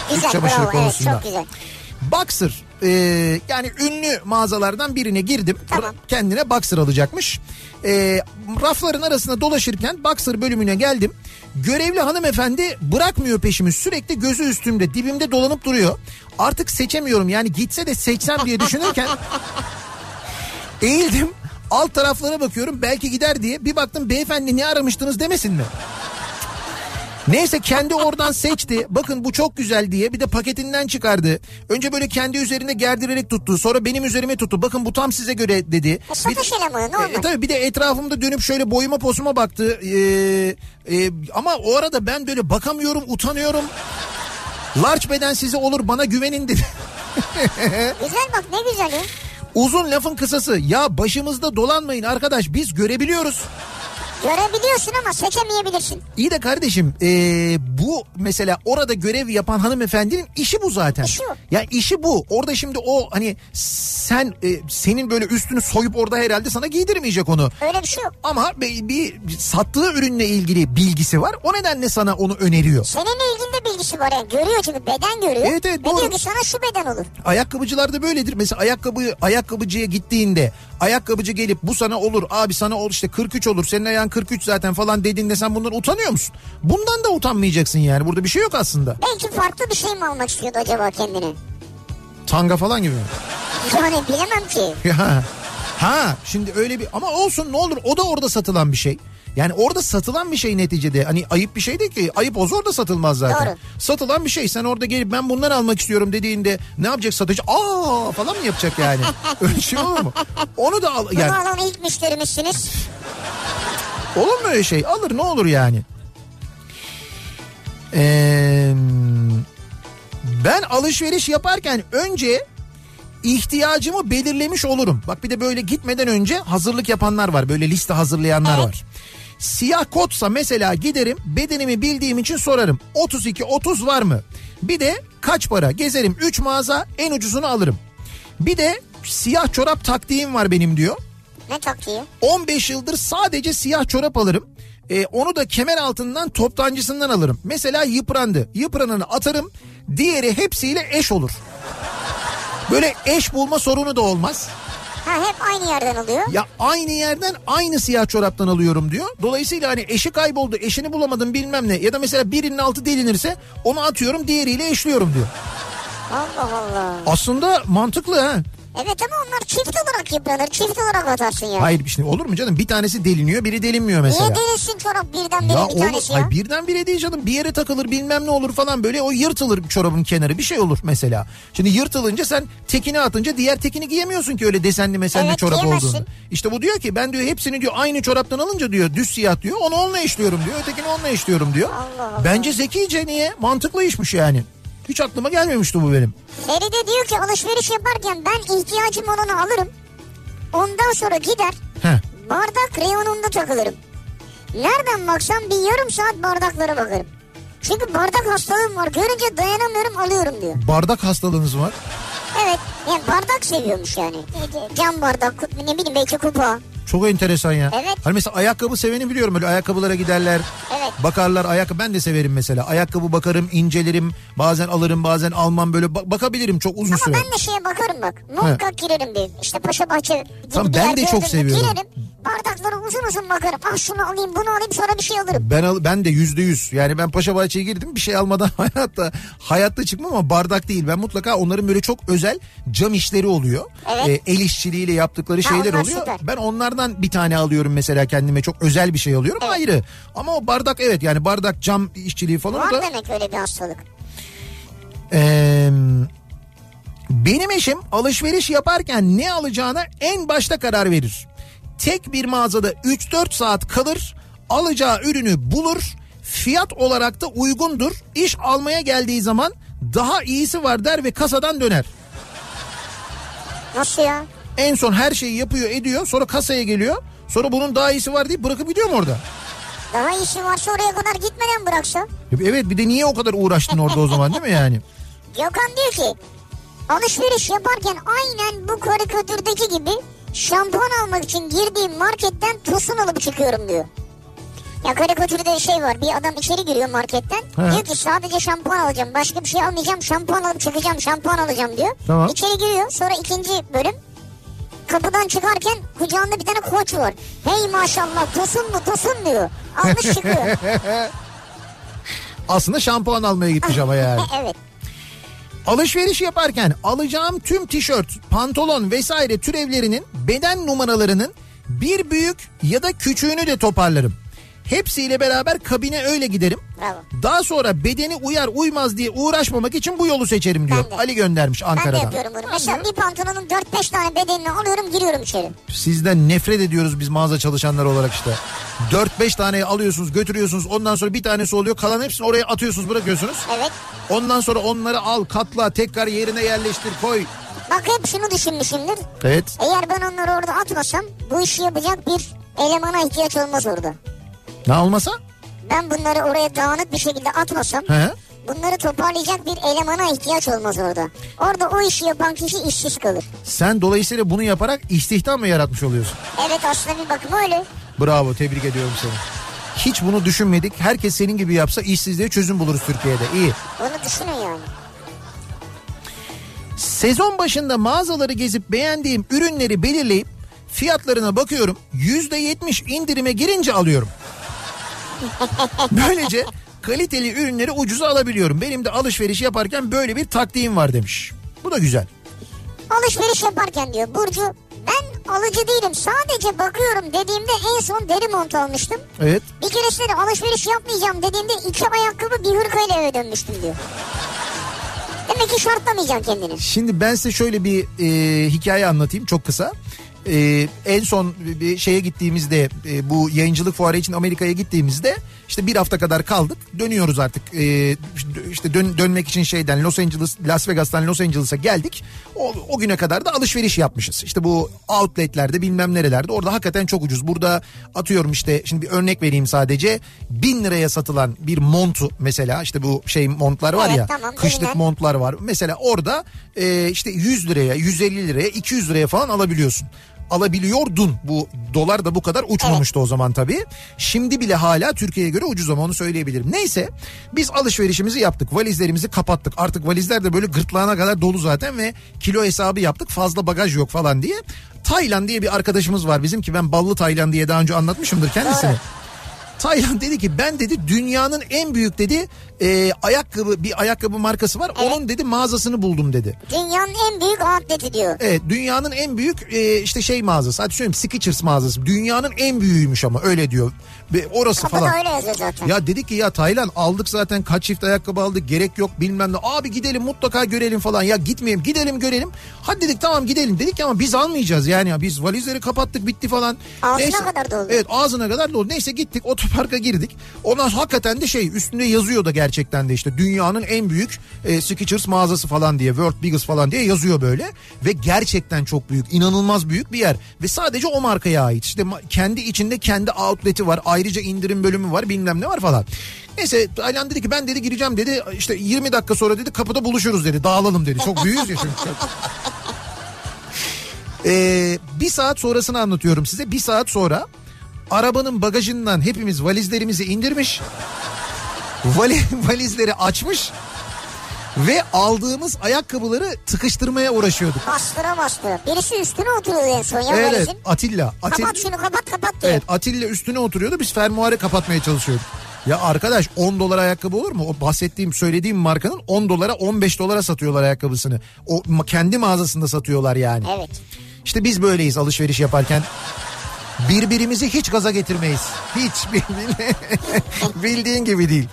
Güzel İç çamaşırı bravo evet konusunda. çok güzel. Boxer e, yani ünlü mağazalardan birine girdim. Tamam. Kendine boxer alacakmış. E, rafların arasında dolaşırken boxer bölümüne geldim. Görevli hanımefendi bırakmıyor peşimi sürekli gözü üstümde dibimde dolanıp duruyor. Artık seçemiyorum yani gitse de seçsem diye düşünürken eğildim. Alt taraflara bakıyorum belki gider diye bir baktım beyefendi ne aramıştınız demesin mi? Neyse kendi oradan seçti. Bakın bu çok güzel diye bir de paketinden çıkardı. Önce böyle kendi üzerinde gerdirerek tuttu. Sonra benim üzerime tuttu. Bakın bu tam size göre dedi. E, satış elemanı, normal. E, tabii bir de etrafımda dönüp şöyle boyuma posuma baktı. Ee, e, ama o arada ben böyle bakamıyorum, utanıyorum. Large beden size olur bana güvenin dedi. Güzel bak ne güzel ya. Uzun lafın kısası ya başımızda dolanmayın arkadaş biz görebiliyoruz. Görebiliyorsun ama seçemeyebilirsin. İyi de kardeşim ee, bu mesela orada görev yapan hanımefendinin işi bu zaten. İşi o. Ya işi bu. Orada şimdi o hani sen e, senin böyle üstünü soyup orada herhalde sana giydirmeyecek onu. Öyle bir şey yok. Ama bir, bir sattığı ürünle ilgili bilgisi var. O nedenle sana onu öneriyor. Seninle ilgili de bilgisi var yani. Görüyor çünkü beden görüyor. Evet, evet, Ve doğru. diyor ki sana şu beden olur. Ayakkabıcılar da böyledir. Mesela ayakkabı ayakkabıcıya gittiğinde ayakkabıcı gelip bu sana olur abi sana ol işte 43 olur senin ayağın 43 zaten falan dediğinde sen bundan utanıyor musun? Bundan da utanmayacaksın yani. Burada bir şey yok aslında. Belki farklı bir şey mi almak istiyordu acaba kendine? Tanga falan gibi mi? Yani bilemem ki. Ha. ha şimdi öyle bir ama olsun ne olur o da orada satılan bir şey. Yani orada satılan bir şey neticede. Hani ayıp bir şey değil ki. Ayıp olsa orada satılmaz zaten. Doğru. Satılan bir şey. Sen orada gelip ben bundan almak istiyorum dediğinde ne yapacak satıcı? Aa falan mı yapacak yani? öyle şey olur mu? Onu da al. Bunu Yani alan ilk müşterimizsiniz. Olur mu öyle şey? Alır ne olur yani? Ee, ben alışveriş yaparken önce ihtiyacımı belirlemiş olurum. Bak bir de böyle gitmeden önce hazırlık yapanlar var. Böyle liste hazırlayanlar Evet. var. Siyah kotsa mesela giderim bedenimi bildiğim için sorarım. 32 30 var mı? Bir de kaç para? Gezerim 3 mağaza en ucuzunu alırım. Bir de siyah çorap taktiğim var benim diyor. Ne taktiği? 15 yıldır sadece siyah çorap alırım. Ee, onu da kemer altından toptancısından alırım. Mesela yıprandı. Yıprananı atarım. Diğeri hepsiyle eş olur. Böyle eş bulma sorunu da olmaz. Ha hep aynı yerden alıyor. Ya aynı yerden aynı siyah çoraptan alıyorum diyor. Dolayısıyla hani eşi kayboldu, eşini bulamadım bilmem ne. Ya da mesela birinin altı delinirse onu atıyorum diğeriyle eşliyorum diyor. Allah Allah. Aslında mantıklı ha. Evet ama onlar çift olarak yıpranır. Çift olarak atarsın ya. Hayır şimdi olur mu canım? Bir tanesi deliniyor, biri delinmiyor mesela. Niye delinsin çorap birden bire Ya bir olur, tanesi ya? ay birden bire değil canım bir yere takılır bilmem ne olur falan böyle o yırtılır çorabın kenarı bir şey olur mesela. Şimdi yırtılınca sen tekini atınca diğer tekini giyemiyorsun ki öyle desenli mesenli Evet, çorap giyemezsin. olduğunu. İşte bu diyor ki ben diyor hepsini diyor aynı çoraptan alınca diyor düz siyah diyor onu onunla eşliyorum diyor ötekini onunla eşliyorum diyor. Allah Allah. Bence zekice niye mantıklı işmiş yani. Hiç aklıma gelmemişti bu benim. Feride diyor ki alışveriş yaparken ben ihtiyacım olanı alırım. Ondan sonra gider Heh. bardak reyonunda takılırım. Nereden baksam bir yarım saat bardaklara bakarım. Çünkü bardak hastalığım var. Görünce dayanamıyorum alıyorum diyor. Bardak hastalığınız var. Evet. Yani bardak seviyormuş yani. Cam bardak, ne bileyim belki kupa. Çok enteresan ya. Evet. Hani mesela ayakkabı seveni biliyorum böyle ayakkabılara giderler. Evet. Bakarlar ayakkabı ben de severim mesela. Ayakkabı bakarım, incelerim. Bazen alırım, bazen almam böyle ba- bakabilirim çok uzun Ama süre. ben de şeye bakarım bak. Muhakkak girerim bir. İşte Paşa Bahçe gibi Tamam, ben de çok seviyorum. Girerim. Bardaklara uzun uzun bakarım. Ah şunu alayım bunu alayım sonra bir şey alırım. Ben al, ben de yüzde yüz. Yani ben Paşa Bahçe'ye girdim bir şey almadan hayatta hayatta çıkmam ama bardak değil. Ben mutlaka onların böyle çok özel cam işleri oluyor. Evet. Ee, el işçiliğiyle yaptıkları Ha, şeyler oluyor. süper. Ben onlardan bir tane alıyorum mesela kendime çok özel bir şey alıyorum ayrı. Ama o bardak evet yani bardak cam işçiliği falan Var da demek öyle bir hastalık. Ee, benim eşim alışveriş yaparken ne alacağına en başta karar verir. Tek bir mağazada 3-4 saat kalır, alacağı ürünü bulur, fiyat olarak da uygundur. İş almaya geldiği zaman daha iyisi var der ve kasadan döner. Nasıl ya? En son her şeyi yapıyor ediyor sonra kasaya geliyor. Sonra bunun daha iyisi var deyip bırakıp gidiyor mu orada? Daha işi varsa oraya kadar gitmeden bıraksa. Evet bir de niye o kadar uğraştın orada o zaman değil mi yani? Gökhan diyor ki alışveriş yaparken aynen bu karikatürdeki gibi şampuan almak için girdiğim marketten tosun alıp çıkıyorum diyor. Ya karikatürde şey var bir adam içeri giriyor marketten. He. Diyor ki sadece şampuan alacağım başka bir şey almayacağım şampuan alıp çıkacağım şampuan alacağım diyor. Tamam. İçeri giriyor sonra ikinci bölüm kapıdan çıkarken kucağında bir tane koç var. Hey maşallah tosun mu tosun diyor. Almış çıkıyor. Aslında şampuan almaya gitmiş ama yani. evet. Alışveriş yaparken alacağım tüm tişört, pantolon vesaire türevlerinin beden numaralarının bir büyük ya da küçüğünü de toparlarım. Hepsiyle beraber kabine öyle giderim. Bravo. Daha sonra bedeni uyar uymaz diye uğraşmamak için bu yolu seçerim diyor. Ben de. Ali göndermiş Ben de Ankara'dan. yapıyorum bunu. Mesela bir pantolonun 4-5 tane bedenini alıyorum giriyorum içeri. Sizden nefret ediyoruz biz mağaza çalışanları olarak işte. 4-5 tane alıyorsunuz götürüyorsunuz ondan sonra bir tanesi oluyor kalan hepsini oraya atıyorsunuz bırakıyorsunuz. Evet. Ondan sonra onları al katla tekrar yerine yerleştir koy. Bak hep şunu düşünmüşümdür. Evet. Eğer ben onları orada atmasam bu işi yapacak bir elemana ihtiyaç olmaz orada. Ne olmasa? Ben bunları oraya dağınık bir şekilde atmasam He? bunları toparlayacak bir elemana ihtiyaç olmaz orada. Orada o işi yapan kişi işsiz kalır. Sen dolayısıyla bunu yaparak istihdam mı yaratmış oluyorsun? Evet aslında bir bakıma öyle. Bravo tebrik ediyorum seni. Hiç bunu düşünmedik. Herkes senin gibi yapsa işsizliğe çözüm buluruz Türkiye'de. İyi. Bunu düşünün yani. Sezon başında mağazaları gezip beğendiğim ürünleri belirleyip fiyatlarına bakıyorum. %70 indirime girince alıyorum. Böylece kaliteli ürünleri ucuza alabiliyorum. Benim de alışveriş yaparken böyle bir taktiğim var demiş. Bu da güzel. Alışveriş yaparken diyor Burcu ben alıcı değilim sadece bakıyorum dediğimde en son deri mont almıştım. Evet. Bir keresinde de alışveriş yapmayacağım dediğimde iki ayakkabı bir hırkayla eve dönmüştüm diyor. Demek ki şartlamayacaksın kendini. Şimdi ben size şöyle bir e, hikaye anlatayım çok kısa. E, en son bir şeye gittiğimizde e, bu yayıncılık fuarı için Amerika'ya gittiğimizde işte bir hafta kadar kaldık. Dönüyoruz artık e, işte dön, dönmek için şeyden Los Angeles Las Vegas'tan Los Angeles'a geldik. O, o güne kadar da alışveriş yapmışız. İşte bu outletlerde bilmem nerelerde orada hakikaten çok ucuz. Burada atıyorum işte şimdi bir örnek vereyim sadece. Bin liraya satılan bir montu mesela işte bu şey montlar var Evet, ya tamam, kışlık bilmem. montlar var. Mesela orada e, işte 100 liraya, 150 liraya, 200 liraya falan alabiliyorsun. Alabiliyordun. Bu dolar da bu kadar uçmamıştı o zaman tabii. Şimdi bile hala Türkiye'ye göre ucuz ama onu söyleyebilirim. Neyse biz alışverişimizi yaptık. Valizlerimizi kapattık. Artık valizler de böyle gırtlağına kadar dolu zaten ve kilo hesabı yaptık. Fazla bagaj yok falan diye. Taylan diye bir arkadaşımız var bizim ki ben ballı Taylan diye daha önce anlatmışımdır kendisine. Taylan dedi ki ben dedi dünyanın en büyük dedi e, ayakkabı bir ayakkabı markası var. Onun dedi mağazasını buldum dedi. Dünyanın en büyük atleti diyor. Evet dünyanın en büyük e, işte şey mağazası. Hadi söyleyeyim Skechers mağazası. Dünyanın en büyüğüymüş ama öyle diyor. Ve orası Kapıda falan. öyle yazıyor zaten. Ya dedik ki ya Taylan aldık zaten kaç çift ayakkabı aldık gerek yok bilmem ne. Abi gidelim mutlaka görelim falan. Ya gitmeyelim gidelim görelim. Hadi dedik tamam gidelim dedik ama biz almayacağız yani. Ya biz valizleri kapattık bitti falan. Ağzına kadar dolu. Evet ağzına kadar dolu. Neyse gittik otoparka girdik. Ondan hakikaten de şey üstünde yazıyor da gerçekten de işte dünyanın en büyük e, Skechers mağazası falan diye World Biggest falan diye yazıyor böyle. Ve gerçekten çok büyük inanılmaz büyük bir yer. Ve sadece o markaya ait. İşte kendi içinde kendi outlet'i var. Ayrıca indirim bölümü var bilmem ne var falan. Neyse Taylan dedi ki ben dedi gireceğim dedi. İşte 20 dakika sonra dedi kapıda buluşuruz dedi. Dağılalım dedi. Çok büyüğüz ya şimdi. Ee, bir saat sonrasını anlatıyorum size. Bir saat sonra arabanın bagajından hepimiz valizlerimizi indirmiş. Vali, valizleri açmış ve aldığımız ayakkabıları tıkıştırmaya uğraşıyorduk. Bastıra bastıra. Birisi üstüne oturuyor en son ya Evet, valizin. Atilla. Atil, Kapat şunu kapat kapat diyor. evet Atilla üstüne oturuyordu biz fermuarı kapatmaya çalışıyorduk. Ya arkadaş 10 dolar ayakkabı olur mu? O bahsettiğim söylediğim markanın 10 dolara 15 dolara satıyorlar ayakkabısını. O kendi mağazasında satıyorlar yani. Evet. İşte biz böyleyiz alışveriş yaparken. Birbirimizi hiç gaza getirmeyiz. Hiç bildiğin gibi değil.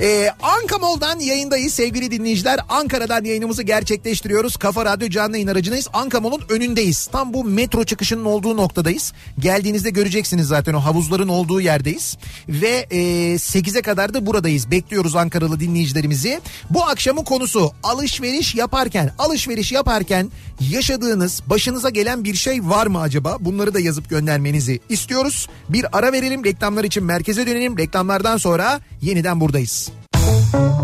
Ee, Anka yayındayız sevgili dinleyiciler. Ankara'dan yayınımızı gerçekleştiriyoruz. Kafa Radyo canlı yayın aracındayız. Anka önündeyiz. Tam bu metro çıkışının olduğu noktadayız. Geldiğinizde göreceksiniz zaten o havuzların olduğu yerdeyiz. Ve e, 8'e kadar da buradayız. Bekliyoruz Ankaralı dinleyicilerimizi. Bu akşamın konusu alışveriş yaparken, alışveriş yaparken yaşadığınız, başınıza gelen bir şey var mı acaba? Bunları da yazıp göndermenizi istiyoruz. Bir ara verelim. Reklamlar için merkeze dönelim. Reklamlardan sonra yeniden buradayız. Música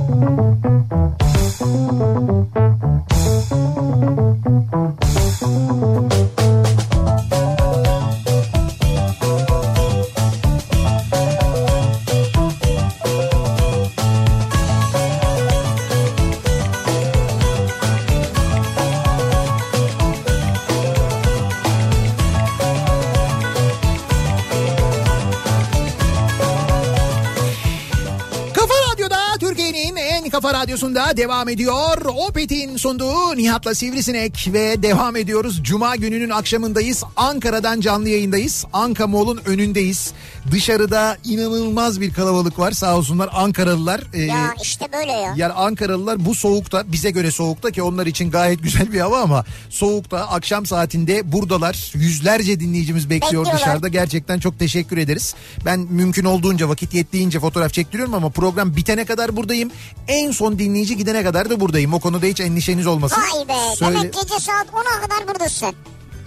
radyosunda devam ediyor. Opet'in sunduğu Nihat'la Sivrisinek ve devam ediyoruz. Cuma gününün akşamındayız. Ankara'dan canlı yayındayız. Anka Mall'un önündeyiz. Dışarıda inanılmaz bir kalabalık var sağ olsunlar Ankaralılar. e, Ya işte böyle ya. yani Ankaralılar bu soğukta bize göre soğukta ki onlar için gayet güzel bir hava ama soğukta akşam saatinde buradalar. Yüzlerce dinleyicimiz bekliyor Bekliyorlar. dışarıda. Gerçekten çok teşekkür ederiz. Ben mümkün olduğunca vakit yettiğince fotoğraf çektiriyorum ama program bitene kadar buradayım. En son dinleyici gidene kadar da buradayım. O konuda hiç endişeniz olmasın. Vay be. Söyle- Demek gece saat 10'a kadar buradasın.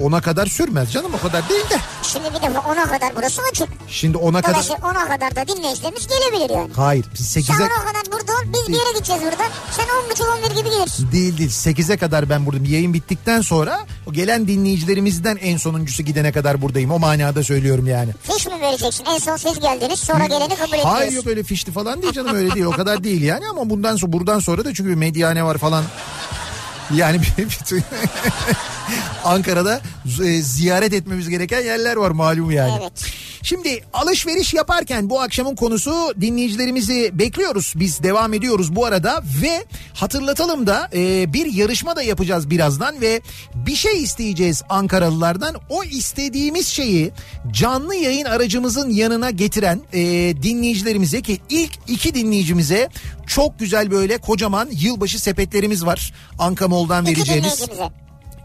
Ona kadar sürmez canım o kadar değil de. Şimdi bir defa 10'a kadar burası açık. Şimdi ona kadar... Dolayısıyla 10'a kadar da dinleyicilerimiz gelebilir yani. Hayır biz Sen 8'e... 10'a kadar burada ol biz bir yere gideceğiz buradan. Sen 10.30-11 gibi gelirsin. Değil değil 8'e kadar ben buradayım. Yayın bittikten sonra o gelen dinleyicilerimizden en sonuncusu gidene kadar buradayım. O manada söylüyorum yani. Fiş mi vereceksin? En son siz geldiniz sonra geleni kabul ediyoruz. Hayır yok öyle fişti falan değil canım öyle değil. O kadar değil yani ama bundan sonra buradan sonra da çünkü medyane var falan. Yani bir- bütün Ankara'da e, ziyaret etmemiz gereken yerler var malum yani. Evet. Şimdi alışveriş yaparken bu akşamın konusu dinleyicilerimizi bekliyoruz. Biz devam ediyoruz bu arada ve hatırlatalım da e, bir yarışma da yapacağız birazdan ve bir şey isteyeceğiz Ankaralılardan. O istediğimiz şeyi canlı yayın aracımızın yanına getiren e, dinleyicilerimize ki ilk iki dinleyicimize çok güzel böyle kocaman yılbaşı sepetlerimiz var. Ankamol'dan vereceğimiz.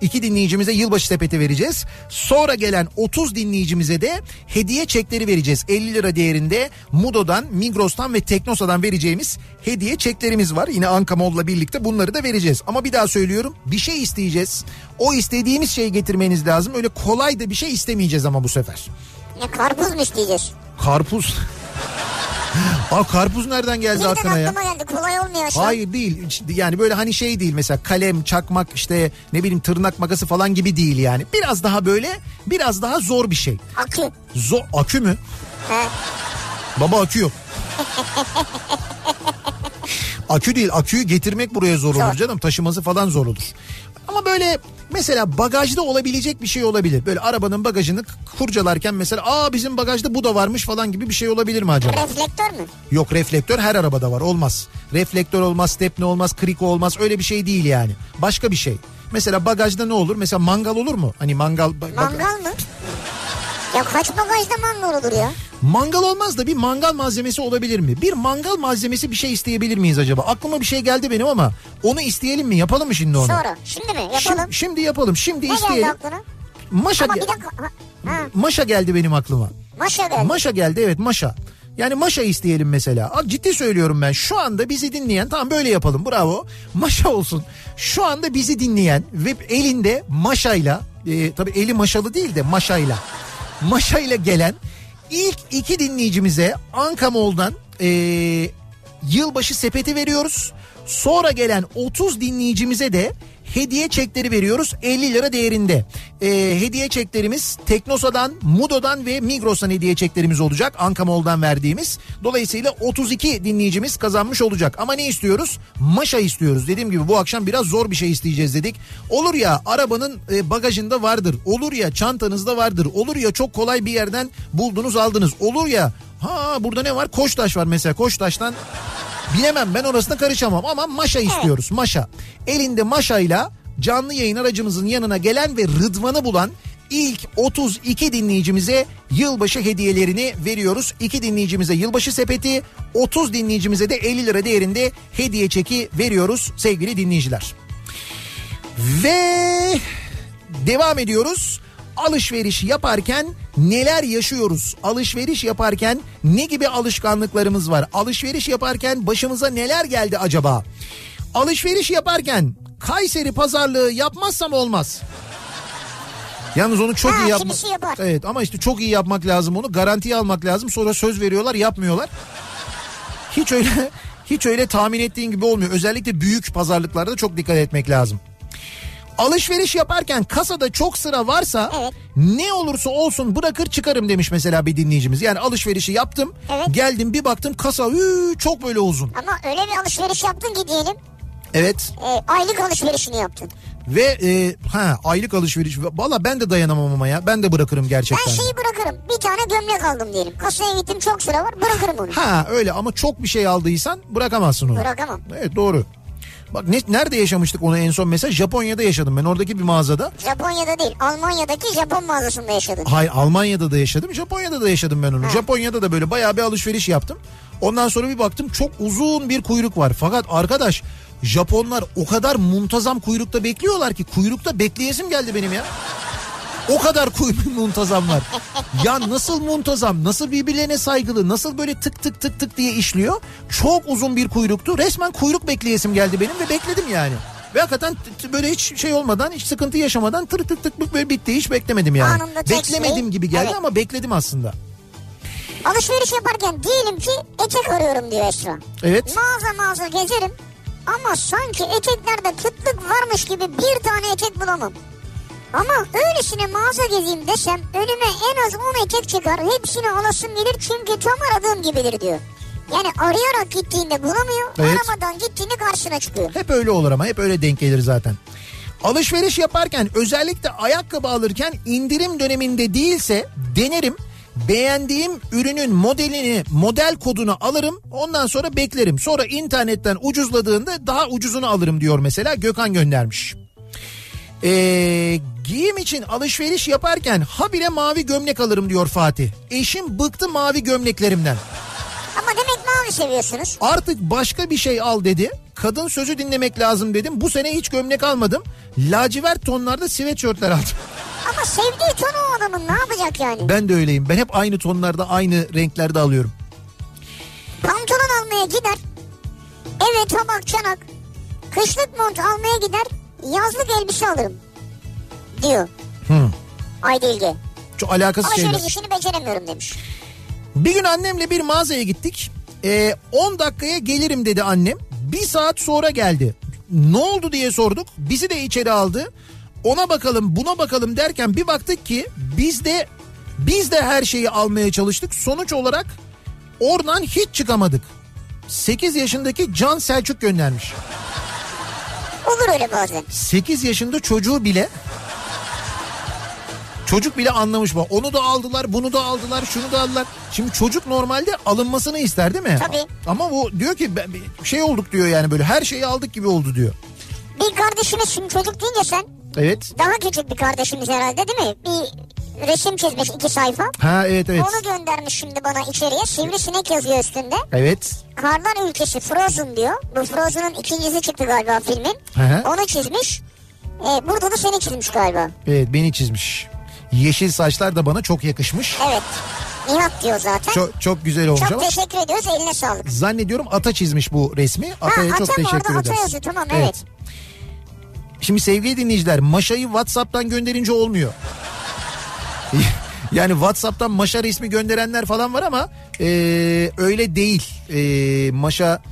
İki dinleyicimize yılbaşı sepeti vereceğiz. Sonra gelen 30 dinleyicimize de hediye çekleri vereceğiz. 50 lira değerinde Mudo'dan, Migros'tan ve Teknosa'dan vereceğimiz hediye çeklerimiz var. Yine Ankamol'la birlikte bunları da vereceğiz. Ama bir daha söylüyorum bir şey isteyeceğiz. O istediğimiz şeyi getirmeniz lazım. Öyle kolay da bir şey istemeyeceğiz ama bu sefer. Ne karpuz mu isteyeceğiz? Karpuz. Aa karpuz nereden geldi Birden aklına ya? aklıma geldi kolay olmuyor şu an. Hayır değil yani böyle hani şey değil mesela kalem çakmak işte ne bileyim tırnak makası falan gibi değil yani. Biraz daha böyle biraz daha zor bir şey. Akü. Zor akü mü? He. Baba akü yok. akü değil aküyü getirmek buraya zor olur Zor. canım taşıması falan zor olur. Ama böyle mesela bagajda olabilecek bir şey olabilir. Böyle arabanın bagajını kurcalarken mesela aa bizim bagajda bu da varmış falan gibi bir şey olabilir mi acaba? Reflektör mü? Yok reflektör her arabada var olmaz. Reflektör olmaz, stepne olmaz, kriko olmaz öyle bir şey değil yani. Başka bir şey. Mesela bagajda ne olur? Mesela mangal olur mu? Hani mangal... Mangal mı? Ya kaç bagajda mangal olur ya? Mangal olmaz da bir mangal malzemesi olabilir mi? Bir mangal malzemesi bir şey isteyebilir miyiz acaba? Aklıma bir şey geldi benim ama onu isteyelim mi? Yapalım mı şimdi onu? Sonra. Şimdi mi? Yapalım. Şimdi, şimdi yapalım. Şimdi ne isteyelim. geldi aklına? Maşa, Ama ge- bir dakika. Ha, ha, Maşa geldi benim aklıma. maşa geldi. Maşa geldi evet maşa. Yani maşa isteyelim mesela. Ciddi söylüyorum ben. Şu anda bizi dinleyen tamam böyle yapalım bravo. Maşa olsun. Şu anda bizi dinleyen ve elinde maşayla e, tabii eli maşalı değil de maşayla. Maşayla gelen ilk iki dinleyicimize Ankamol'dan e, yılbaşı sepeti veriyoruz. Sonra gelen 30 dinleyicimize de hediye çekleri veriyoruz 50 lira değerinde. Ee, hediye çeklerimiz Teknosa'dan, Mudo'dan ve Migros'tan hediye çeklerimiz olacak. Ankamol'dan verdiğimiz. Dolayısıyla 32 dinleyicimiz kazanmış olacak. Ama ne istiyoruz? Maşa istiyoruz. Dediğim gibi bu akşam biraz zor bir şey isteyeceğiz dedik. Olur ya arabanın e, bagajında vardır. Olur ya çantanızda vardır. Olur ya çok kolay bir yerden buldunuz aldınız. Olur ya ha burada ne var? Koçtaş var mesela. Koçtaş'tan Bilemem ben orasına karışamam ama maşa istiyoruz maşa. Elinde maşayla canlı yayın aracımızın yanına gelen ve Rıdvan'ı bulan ilk 32 dinleyicimize yılbaşı hediyelerini veriyoruz. 2 dinleyicimize yılbaşı sepeti, 30 dinleyicimize de 50 lira değerinde hediye çeki veriyoruz sevgili dinleyiciler. Ve devam ediyoruz. Alışveriş yaparken neler yaşıyoruz? Alışveriş yaparken ne gibi alışkanlıklarımız var? Alışveriş yaparken başımıza neler geldi acaba? Alışveriş yaparken Kayseri pazarlığı yapmazsam olmaz. Yalnız onu çok Ha, iyi yapmak. yapar. Evet ama işte çok iyi yapmak lazım onu. Garantiye almak lazım. Sonra söz veriyorlar, yapmıyorlar. Hiç öyle hiç öyle tahmin ettiğin gibi olmuyor. Özellikle büyük pazarlıklarda çok dikkat etmek lazım. Alışveriş yaparken kasada çok sıra varsa Evet. ne olursa olsun bırakır çıkarım demiş mesela bir dinleyicimiz. Yani alışverişi yaptım Evet. geldim bir baktım kasa üü, çok böyle uzun. Ama öyle bir alışveriş yaptın ki diyelim. Evet e, aylık alışverişini yaptın. ve e, ha aylık alışveriş. Valla ben de dayanamam ama ya ben de bırakırım Ben gerçekten. şeyi bırakırım. Bir tane gömlek aldım diyelim. Kasaya gittim çok sıra var. Bırakırım onu. Ha öyle ama çok bir şey aldıysan bırakamazsın onu. Bırakamam. Evet doğru. Bak ne, nerede yaşamıştık onu en son mesela Japonya'da yaşadım ben oradaki bir mağazada. Japonya'da değil. Almanya'daki Japon mağazasında yaşadın. Hayır Almanya'da da yaşadım Japonya'da da yaşadım ben onu. Japonya'da da böyle bayağı bir alışveriş yaptım. Ondan sonra bir baktım çok uzun bir kuyruk var. Fakat arkadaş Japonlar o kadar muntazam kuyrukta bekliyorlar ki kuyrukta bekleyesim geldi benim ya. O kadar kuyruk muntazamlar. Ya nasıl muntazam, nasıl birbirlerine saygılı, nasıl böyle tık tık tık tık diye işliyor. Çok uzun bir kuyruktu. Resmen kuyruk bekleyesim geldi benim ve bekledim yani. Ve hakikaten böyle hiç şey olmadan hiç sıkıntı yaşamadan tır tık tık böyle bitti hiç beklemedim yani. Anında tek Beklemedim şey, gibi geldi evet. ama bekledim aslında. Alışveriş yaparken diyelim ki etek arıyorum diyor Esra. Evet. Mağaza mağaza gezerim ama sanki eteklerde kıtlık varmış gibi bir tane etek bulamam. Ama öylesine mağaza gezeyim desem önüme en az 10 etek çıkar. Hepsini alasım gelir çünkü tam aradığım gibidir diyor. Yani arayarak gittiğinde bulamıyor. Evet. Aramadan gittiğinde karşına çıkıyor. Hep öyle olur ama hep öyle denk gelir zaten. Alışveriş yaparken özellikle ayakkabı alırken indirim döneminde değilse denerim. Beğendiğim ürünün modelini, model kodunu alırım. Ondan sonra beklerim. Sonra internetten ucuzladığında daha ucuzunu alırım diyor mesela Gökhan göndermiş. Ee, giyim için alışveriş yaparken habire mavi gömlek alırım diyor Fatih. Eşim bıktı mavi gömleklerimden. Ama demek mavi seviyorsunuz. Artık başka bir şey al dedi. Kadın sözü dinlemek lazım dedim. Bu sene hiç gömlek almadım. Lacivert tonlarda sweatshirtler aldım. Ama sevdiği ton o adamın ne yapacak yani? Ben de öyleyim. Ben hep aynı tonlarda, aynı renklerde alıyorum. Pantolon almaya gider. Eve tabak çanak. Kışlık mont almaya gider. Yazlık elbise alırım. Diyor. Hı. Aydilge. Çok alakasız şeyler. Alışveriş işini beceremiyorum demiş. Bir gün annemle bir mağazaya gittik. Ee, 10 dakikaya gelirim dedi annem. Bir saat sonra geldi. Ne oldu diye sorduk. Bizi de içeri aldı. Ona bakalım buna bakalım derken bir baktık ki biz de biz de her şeyi almaya çalıştık. Sonuç olarak oradan hiç çıkamadık. 8 yaşındaki Can Selçuk göndermiş. Olur öyle bazen. 8 yaşında çocuğu bile Çocuk bile anlamış bu. Onu da aldılar, bunu da aldılar, şunu da aldılar. Şimdi çocuk normalde alınmasını ister değil mi? Tabii. Ama bu diyor ki şey olduk diyor yani böyle her şeyi aldık gibi oldu diyor. Bir kardeşimiz şimdi çocuk deyince sen Evet. daha küçük bir kardeşimiz herhalde değil mi? Bir resim çizmiş iki sayfa. Ha evet evet. Onu göndermiş şimdi bana içeriye. Sivrisinek yazıyor üstünde. Evet. Karlar ülkesi Frozen diyor. Bu Frozen'ın ikincisi çıktı galiba filmin. Hı hı. Onu çizmiş. Ee, burada da seni çizmiş galiba. Evet beni çizmiş. Yeşil saçlar da bana çok yakışmış. Evet. Nihat diyor zaten. Çok, Çok çok güzel olmuş ama teşekkür ediyoruz. Eline sağlık. zannediyorum ata çizmiş bu resmi. Ataya ha, çok ata teşekkür orada ata ederiz. yazıyor tamam evet. Şimdi sevgili dinleyiciler maşayı WhatsApp'tan gönderince olmuyor. yani WhatsApp'tan maşa resmi gönderenler falan var ama e, öyle değil. E, maşa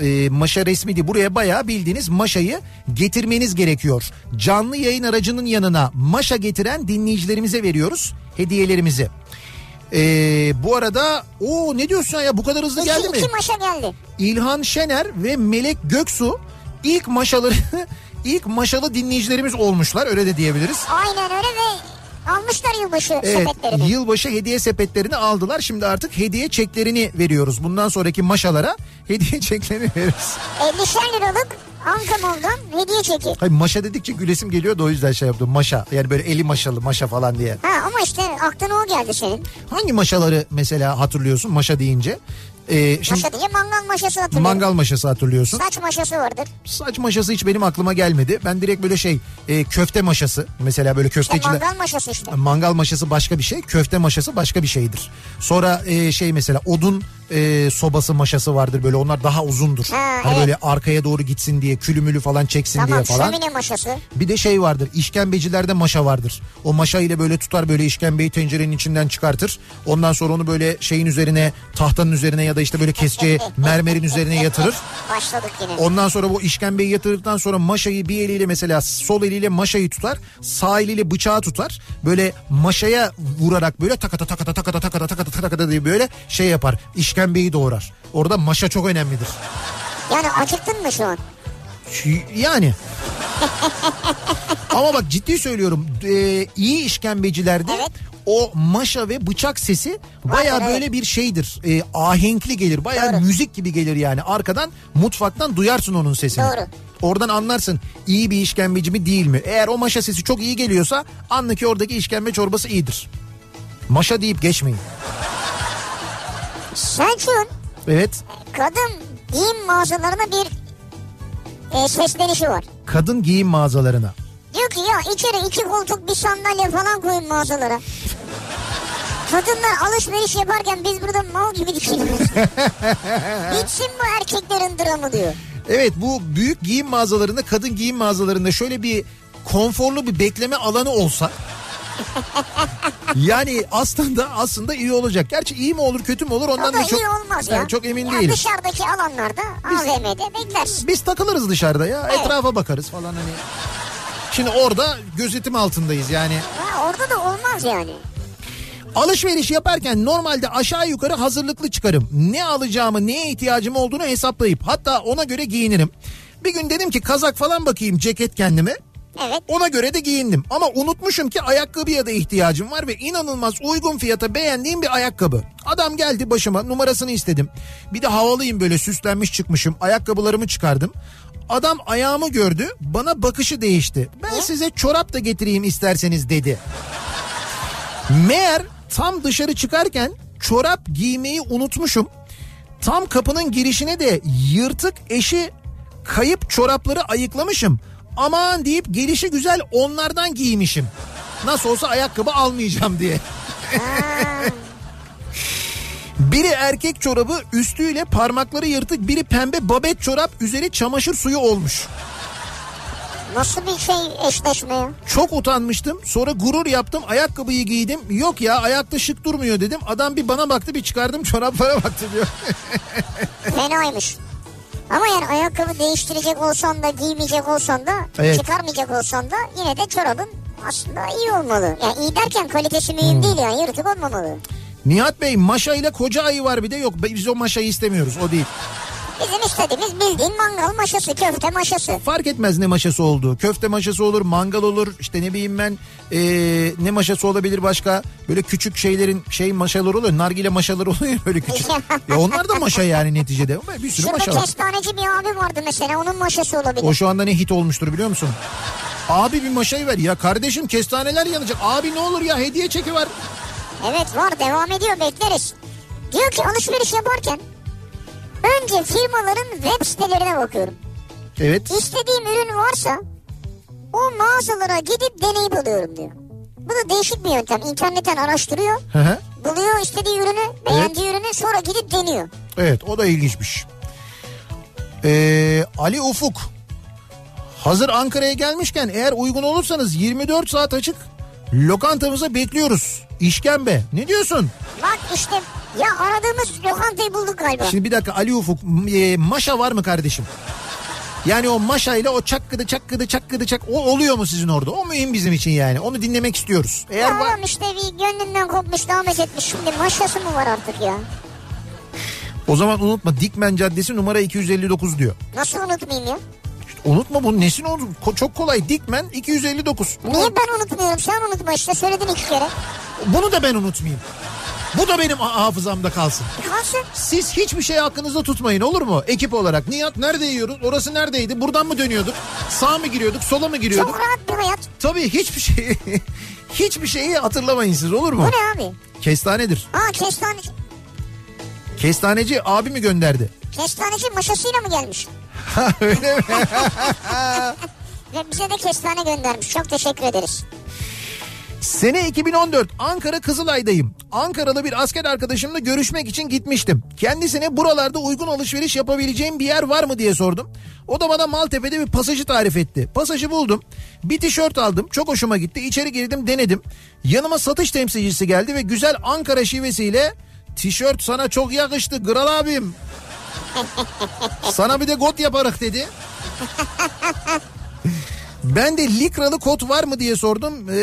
e, maşa resmi değil. Buraya bayağı bildiğiniz maşayı getirmeniz gerekiyor. Canlı yayın aracının yanına maşa getiren dinleyicilerimize veriyoruz hediyelerimizi. E, bu arada o ne diyorsun ya bu kadar hızlı İki, geldi mi? iki maşa geldi. İlhan Şener ve Melek Göksu ilk maşaları ilk maşalı dinleyicilerimiz olmuşlar öyle de diyebiliriz. Aynen öyle ve almışlar yılbaşı Evet sepetlerini. yılbaşı hediye sepetlerini aldılar şimdi artık hediye çeklerini veriyoruz. Bundan sonraki maşalara hediye çeklerini veririz. 50'şer liralık Ankamol'dan hediye çeki. Hayır maşa dedikçe gülesim geliyor da o yüzden şey yaptım maşa yani böyle eli maşalı maşa falan diye. Ha ama işte aklına o geldi senin. Hangi maşaları mesela hatırlıyorsun maşa deyince? Ee, şimdi Maşa diye mangal maşası hatırlıyorum. mangal maşası hatırlıyorsun. Saç maşası vardır. Saç maşası hiç benim aklıma gelmedi. Ben direkt böyle şey e, köfte maşası mesela böyle İşte köfteciler. mangal maşası işte. Mangal maşası başka bir şey, köfte maşası başka bir şeydir. Sonra e, şey mesela odun e, sobası maşası vardır böyle onlar daha uzundur. Ha, hani evet. böyle arkaya doğru gitsin diye külümülü falan çeksin Tamam diye falan. şömine maşası. Bir de şey vardır işkembecilerde maşa vardır. O maşa ile böyle tutar böyle işkembeyi tencerenin içinden çıkartır. Ondan sonra onu böyle şeyin üzerine tahtanın üzerine ya da işte böyle keseceği mermerin üzerine yatırır. Başladık yine. Ondan sonra bu işkembeyi yatırdıktan sonra maşayı bir eliyle mesela sol eliyle maşayı tutar. Sağ eliyle bıçağı tutar. Böyle maşaya vurarak böyle takata takata takata takata takata takata diye böyle şey yapar. İşkembeyi doğrar. Orada maşa çok önemlidir. Yani acıktın mı şu an? Yani. Ama bak ciddi söylüyorum. Ee, iyi işkembecilerde Evet. o maşa ve bıçak sesi baya evet. böyle bir şeydir. Ee, ahenkli gelir. Baya müzik gibi gelir yani. Arkadan mutfaktan duyarsın onun sesini. Doğru. Oradan anlarsın iyi bir işkembeci mi değil mi? Eğer o maşa sesi çok iyi geliyorsa anla ki oradaki işkembe çorbası iyidir. Maşa deyip geçmeyin. Selçuk'un Evet. kadın giyim mağazalarına bir e, seslenişi var. Kadın giyim mağazalarına. Diyor ki ya içeri iki koltuk bir sandalye falan koyun mağazalara. Kadınlar alışveriş yaparken biz burada mal gibi dikiliyoruz. Bitsin bu erkeklerin dramı diyor. Evet bu büyük giyim mağazalarında kadın giyim mağazalarında şöyle bir konforlu bir bekleme alanı olsa yani aslında aslında iyi olacak. Gerçi iyi mi olur kötü mü olur ondan da da çok iyi olmaz ya. Çok emin ya değilim. Dışarıdaki alanlarda AVM'de beklersin. Biz takılırız dışarıda ya Evet. etrafa bakarız falan hani. Şimdi orada gözetim altındayız yani. Ha, orada da olmaz yani. Alışveriş yaparken normalde aşağı yukarı hazırlıklı çıkarım. Ne alacağımı, neye ihtiyacım olduğunu hesaplayıp hatta ona göre giyinirim. Bir gün dedim ki kazak falan bakayım ceket kendime. Evet. Ona göre de giyindim. Ama unutmuşum ki ayakkabıya da ihtiyacım var ve inanılmaz uygun fiyata beğendiğim bir ayakkabı. Adam geldi başıma numarasını istedim. Bir de havalıyım böyle süslenmiş çıkmışım. Ayakkabılarımı çıkardım. Adam ayağımı gördü bana bakışı değişti. Ben size çorap da getireyim isterseniz dedi. Meğer tam dışarı çıkarken çorap giymeyi unutmuşum. Tam kapının girişine de yırtık eşi kayıp çorapları ayıklamışım. Aman deyip gelişi güzel onlardan giymişim. Nasıl olsa ayakkabı almayacağım diye. biri erkek çorabı üstüyle parmakları yırtık biri pembe babet çorap üzeri çamaşır suyu olmuş. Nasıl bir şey eşleşme ya? Çok utanmıştım. Sonra gurur yaptım. Ayakkabıyı giydim. Yok ya ayakta şık durmuyor dedim. Adam bir bana baktı bir çıkardım çoraplara baktı diyor. Fenaymış. Ama yani ayakkabı değiştirecek olsan da giymeyecek olsan da Evet. çıkarmayacak olsan da yine de çorabın aslında iyi olmalı. Yani iyi derken kalitesi mühim Hmm. değil yani yırtık olmamalı. Nihat Bey maşa ile koca ayı var bir de yok. Biz o maşayı istemiyoruz o değil. Bizim istediğimiz bildiğin mangal maşası, köfte maşası. Fark etmez ne maşası olduğu. Köfte maşası olur, mangal olur. işte ne bileyim ben ee, ne maşası olabilir başka. Böyle küçük şeylerin şey maşaları oluyor. Nargile maşaları oluyor böyle küçük. ya onlar da maşa yani neticede. Ama Bir sürü Şurada maşa var. kestaneci bir abi vardı mesela onun maşası olabilir. O şu anda ne hit olmuştur biliyor musun? Abi bir maşayı ver ya kardeşim kestaneler yanacak. Abi ne olur ya hediye çeki var. Evet var devam ediyor bekleriz. Diyor ki alışveriş yaparken önce firmaların web sitelerine bakıyorum. Evet. İstediğim ürün varsa o mağazalara gidip deneyip alıyorum diyor. Bu da değişik bir yöntem. İnternetten araştırıyor. Hı hı. Buluyor istediği ürünü, beğendiği ürünü sonra gidip deniyor. Evet o da ilginçmiş. Ee, Ali Ufuk. Hazır Ankara'ya gelmişken eğer uygun olursanız 24 saat açık lokantamıza bekliyoruz. İşkembe. Ne diyorsun? Bak işte ya aradığımız lokantayı bulduk galiba. Şimdi bir dakika Ali Ufuk e, maşa var mı kardeşim? Yani o maşa ile o çakkıdı çakkıdı çakkıdı çak o oluyor mu sizin orada? O mühim bizim için yani. Onu dinlemek istiyoruz. Eğer Ya var işte bir gönlünden kopmuş damet etmiş şimdi maşası mı var artık ya? o zaman unutma Dikmen Caddesi numara 259 diyor. Nasıl unutmayayım ya? Unutma bunu nesin oldu? Ko- çok kolay Dikmen 259. Bunu- Niye ben unutmuyorum sen unutma işte söyledin iki kere. Bunu da ben unutmayayım. Bu da benim ha- hafızamda kalsın. Kalsın. Siz hiçbir şey hakkınızda tutmayın olur mu? Ekip olarak. Nihat nerede yiyoruz? Orası neredeydi? Buradan mı dönüyorduk? Sağ mı giriyorduk? Sola mı giriyorduk? Çok rahat bir hayat. Tabii hiçbir şey hiçbir şeyi hatırlamayın siz olur mu? Bu ne abi? Kestanedir. Aa kestaneci. Kestaneci abi mi gönderdi? Kestaneci maşasıyla mı gelmiş? Öyle mi? Ve bize de kestane göndermiş. Çok teşekkür ederiz. Sene 2014 Ankara Kızılay'dayım. Ankaralı bir asker arkadaşımla görüşmek için gitmiştim. Kendisine buralarda uygun alışveriş yapabileceğim bir yer var mı diye sordum. O da bana Maltepe'de bir pasajı tarif etti. Pasajı buldum. Bir tişört aldım. Çok hoşuma gitti. İçeri girdim denedim. Yanıma satış temsilcisi geldi ve güzel Ankara şivesiyle tişört sana çok yakıştı Kral abim. Sana bir de got yaparık dedi. Ben de likralı kot var mı diye sordum. Ee,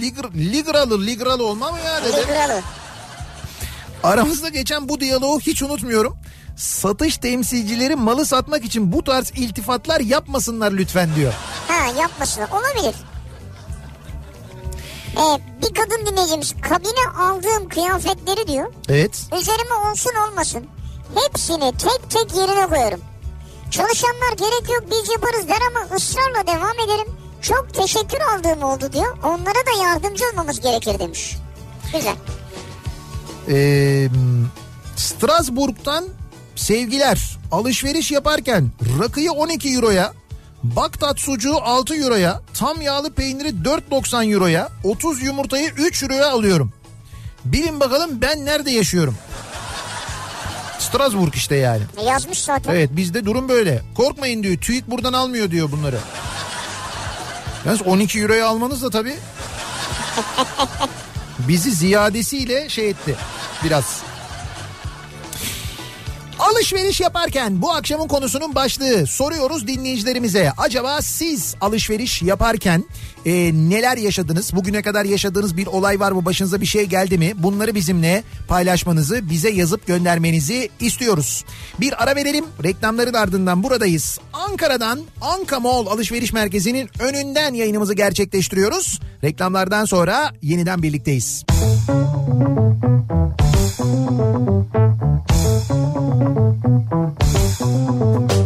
ligr, ligralı ligralı olma mı ya dedi. Ligralı. Aramızda geçen bu diyaloğu hiç unutmuyorum. Satış temsilcileri malı satmak için bu tarz iltifatlar yapmasınlar lütfen diyor. Ha yapmasın. Olabilir. Ee, bir kadın dinleyicimiz kabine aldığım kıyafetleri diyor. Evet. Üzerime olsun olmasın. Hepsini tek tek yerine koyarım. Çalışanlar gerek yok biz yaparız der ama ısrarla devam ederim. Çok teşekkür aldığım oldu diyor. Onlara da yardımcı olmamız gerekir demiş. Güzel. Ee, Strasbourg'dan sevgiler. Alışveriş yaparken rakıyı 12 euroya, Baktat sucuğu 6 euroya, tam yağlı peyniri 4.90 euroya, 30 yumurtayı 3 euroya alıyorum. Bilin bakalım ben nerede yaşıyorum? Strasbourg işte yani. E, Yazmış zaten. Evet bizde durum böyle. Korkmayın diyor. TÜİK buradan almıyor diyor bunları. Yalnız 12 euroya almanız da tabii bizi ziyadesiyle şey etti biraz. Alışveriş yaparken bu akşamın konusunun başlığı soruyoruz dinleyicilerimize. Acaba siz alışveriş yaparken e, neler yaşadınız? Bugüne kadar yaşadığınız bir olay var mı? Başınıza bir şey geldi mi? Bunları bizimle paylaşmanızı, bize yazıp göndermenizi istiyoruz. Bir ara verelim. Reklamların ardından buradayız. Ankara'dan Anka Mall Alışveriş Merkezi'nin önünden yayınımızı gerçekleştiriyoruz. Reklamlardan sonra yeniden birlikteyiz. Kafa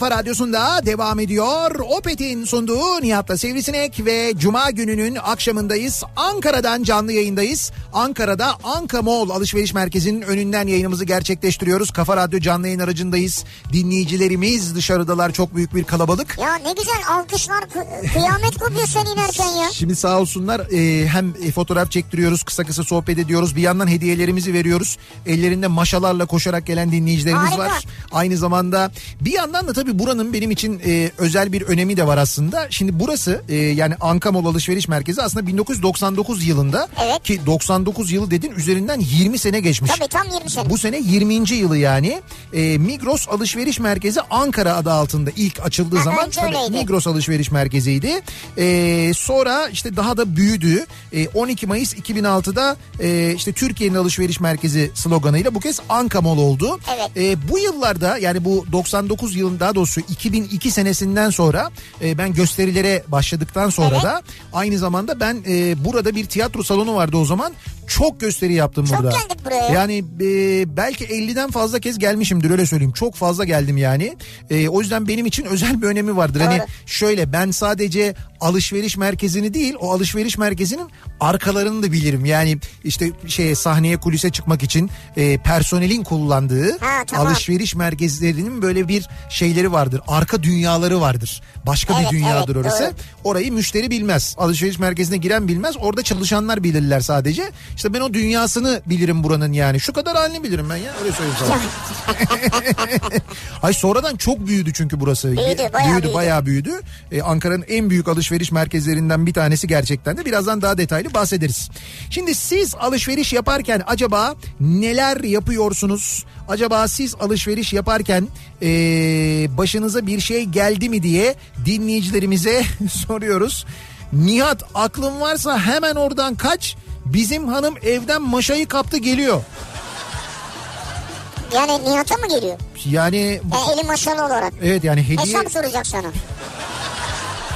kafa radyosunda devam ediyor. Opet'in sunduğu Nihat'la Sivrisinek ve Cuma gününün akşamındayız. Ankara'dan canlı yayındayız. Ankara'da Anka Mall alışveriş merkezinin önünden yayınımızı gerçekleştiriyoruz. Kafa Radyo canlı yayın aracındayız. Dinleyicilerimiz dışarıdalar çok büyük bir kalabalık. Ya ne güzel alkışlar kı- kıyamet kopuyor sen inerken ya. Şimdi sağ olsunlar e, hem e, fotoğraf çektiriyoruz kısa kısa sohbet ediyoruz bir yandan hediyelerimizi veriyoruz. Ellerinde maşalarla koşarak gelen dinleyicilerimiz Harika. var. Aynı zamanda bir yandan da tabii buranın benim için e, özel bir önemi de var aslında. Şimdi burası e, yani Ankamol Alışveriş Merkezi aslında 1999 yılında Evet. ki 99 yılı dedin üzerinden 20 sene geçmiş. Tabii tam 20 sene. Bu sene 20. yılı yani. E, Migros Alışveriş Merkezi Ankara adı altında ilk açıldığı Ha, zaman tabii. Migros Alışveriş Merkezi'ydi. E, sonra işte daha da büyüdü. E, 12 Mayıs 2006'da e, işte Türkiye'nin alışveriş merkezi sloganıyla bu kez Anka Mall oldu. Evet. E, bu yıllarda yani bu 99 yılın daha doğrusu 2002 senesinden sonra e, ben gösterilere başladıktan sonra Evet. da aynı zamanda ben e, burada bir tiyatro salonu vardı o zaman. Çok gösteri yaptım Çok burada. geldik buraya. Yani e, belki 50'den fazla kez gelmişimdir öyle söyleyeyim. Çok fazla geldim yani. E, o yüzden benim için özel bir önemi vardır. Hani Doğru. şöyle ben sadece alışveriş merkezini değil o alışveriş merkezinin arkalarını da bilirim. Yani işte şey sahneye kulise çıkmak için e, personelin kullandığı Ha, tamam. alışveriş merkezlerinin böyle bir şeyleri vardır. Arka dünyaları vardır. Başka Evet, bir dünyadır evet, orası. doğru. Orayı müşteri bilmez. Alışveriş merkezine giren bilmez. Orada çalışanlar bilirler sadece. İşte ben o dünyasını bilirim buranın yani. Şu kadar halini bilirim ben ya. Öyle söyleyeyim sana. Ay sonradan çok büyüdü çünkü burası. Büyüdü, bayağı büyüdü. bayağı büyüdü. Ee, Ankara'nın en büyük alışveriş merkezlerinden bir tanesi gerçekten de. Birazdan daha detaylı bahsederiz. Şimdi siz alışveriş yaparken acaba neler yapıyorsunuz? Acaba siz alışveriş yaparken ee, başınıza bir şey geldi mi diye dinleyicilerimize soruyoruz. Nihat aklın varsa hemen oradan kaç. Bizim hanım evden maşayı kaptı geliyor. Yani Nihat'a mı geliyor? Yani Yani eli maşalı olarak. evet yani hediye Hesap soracak sana.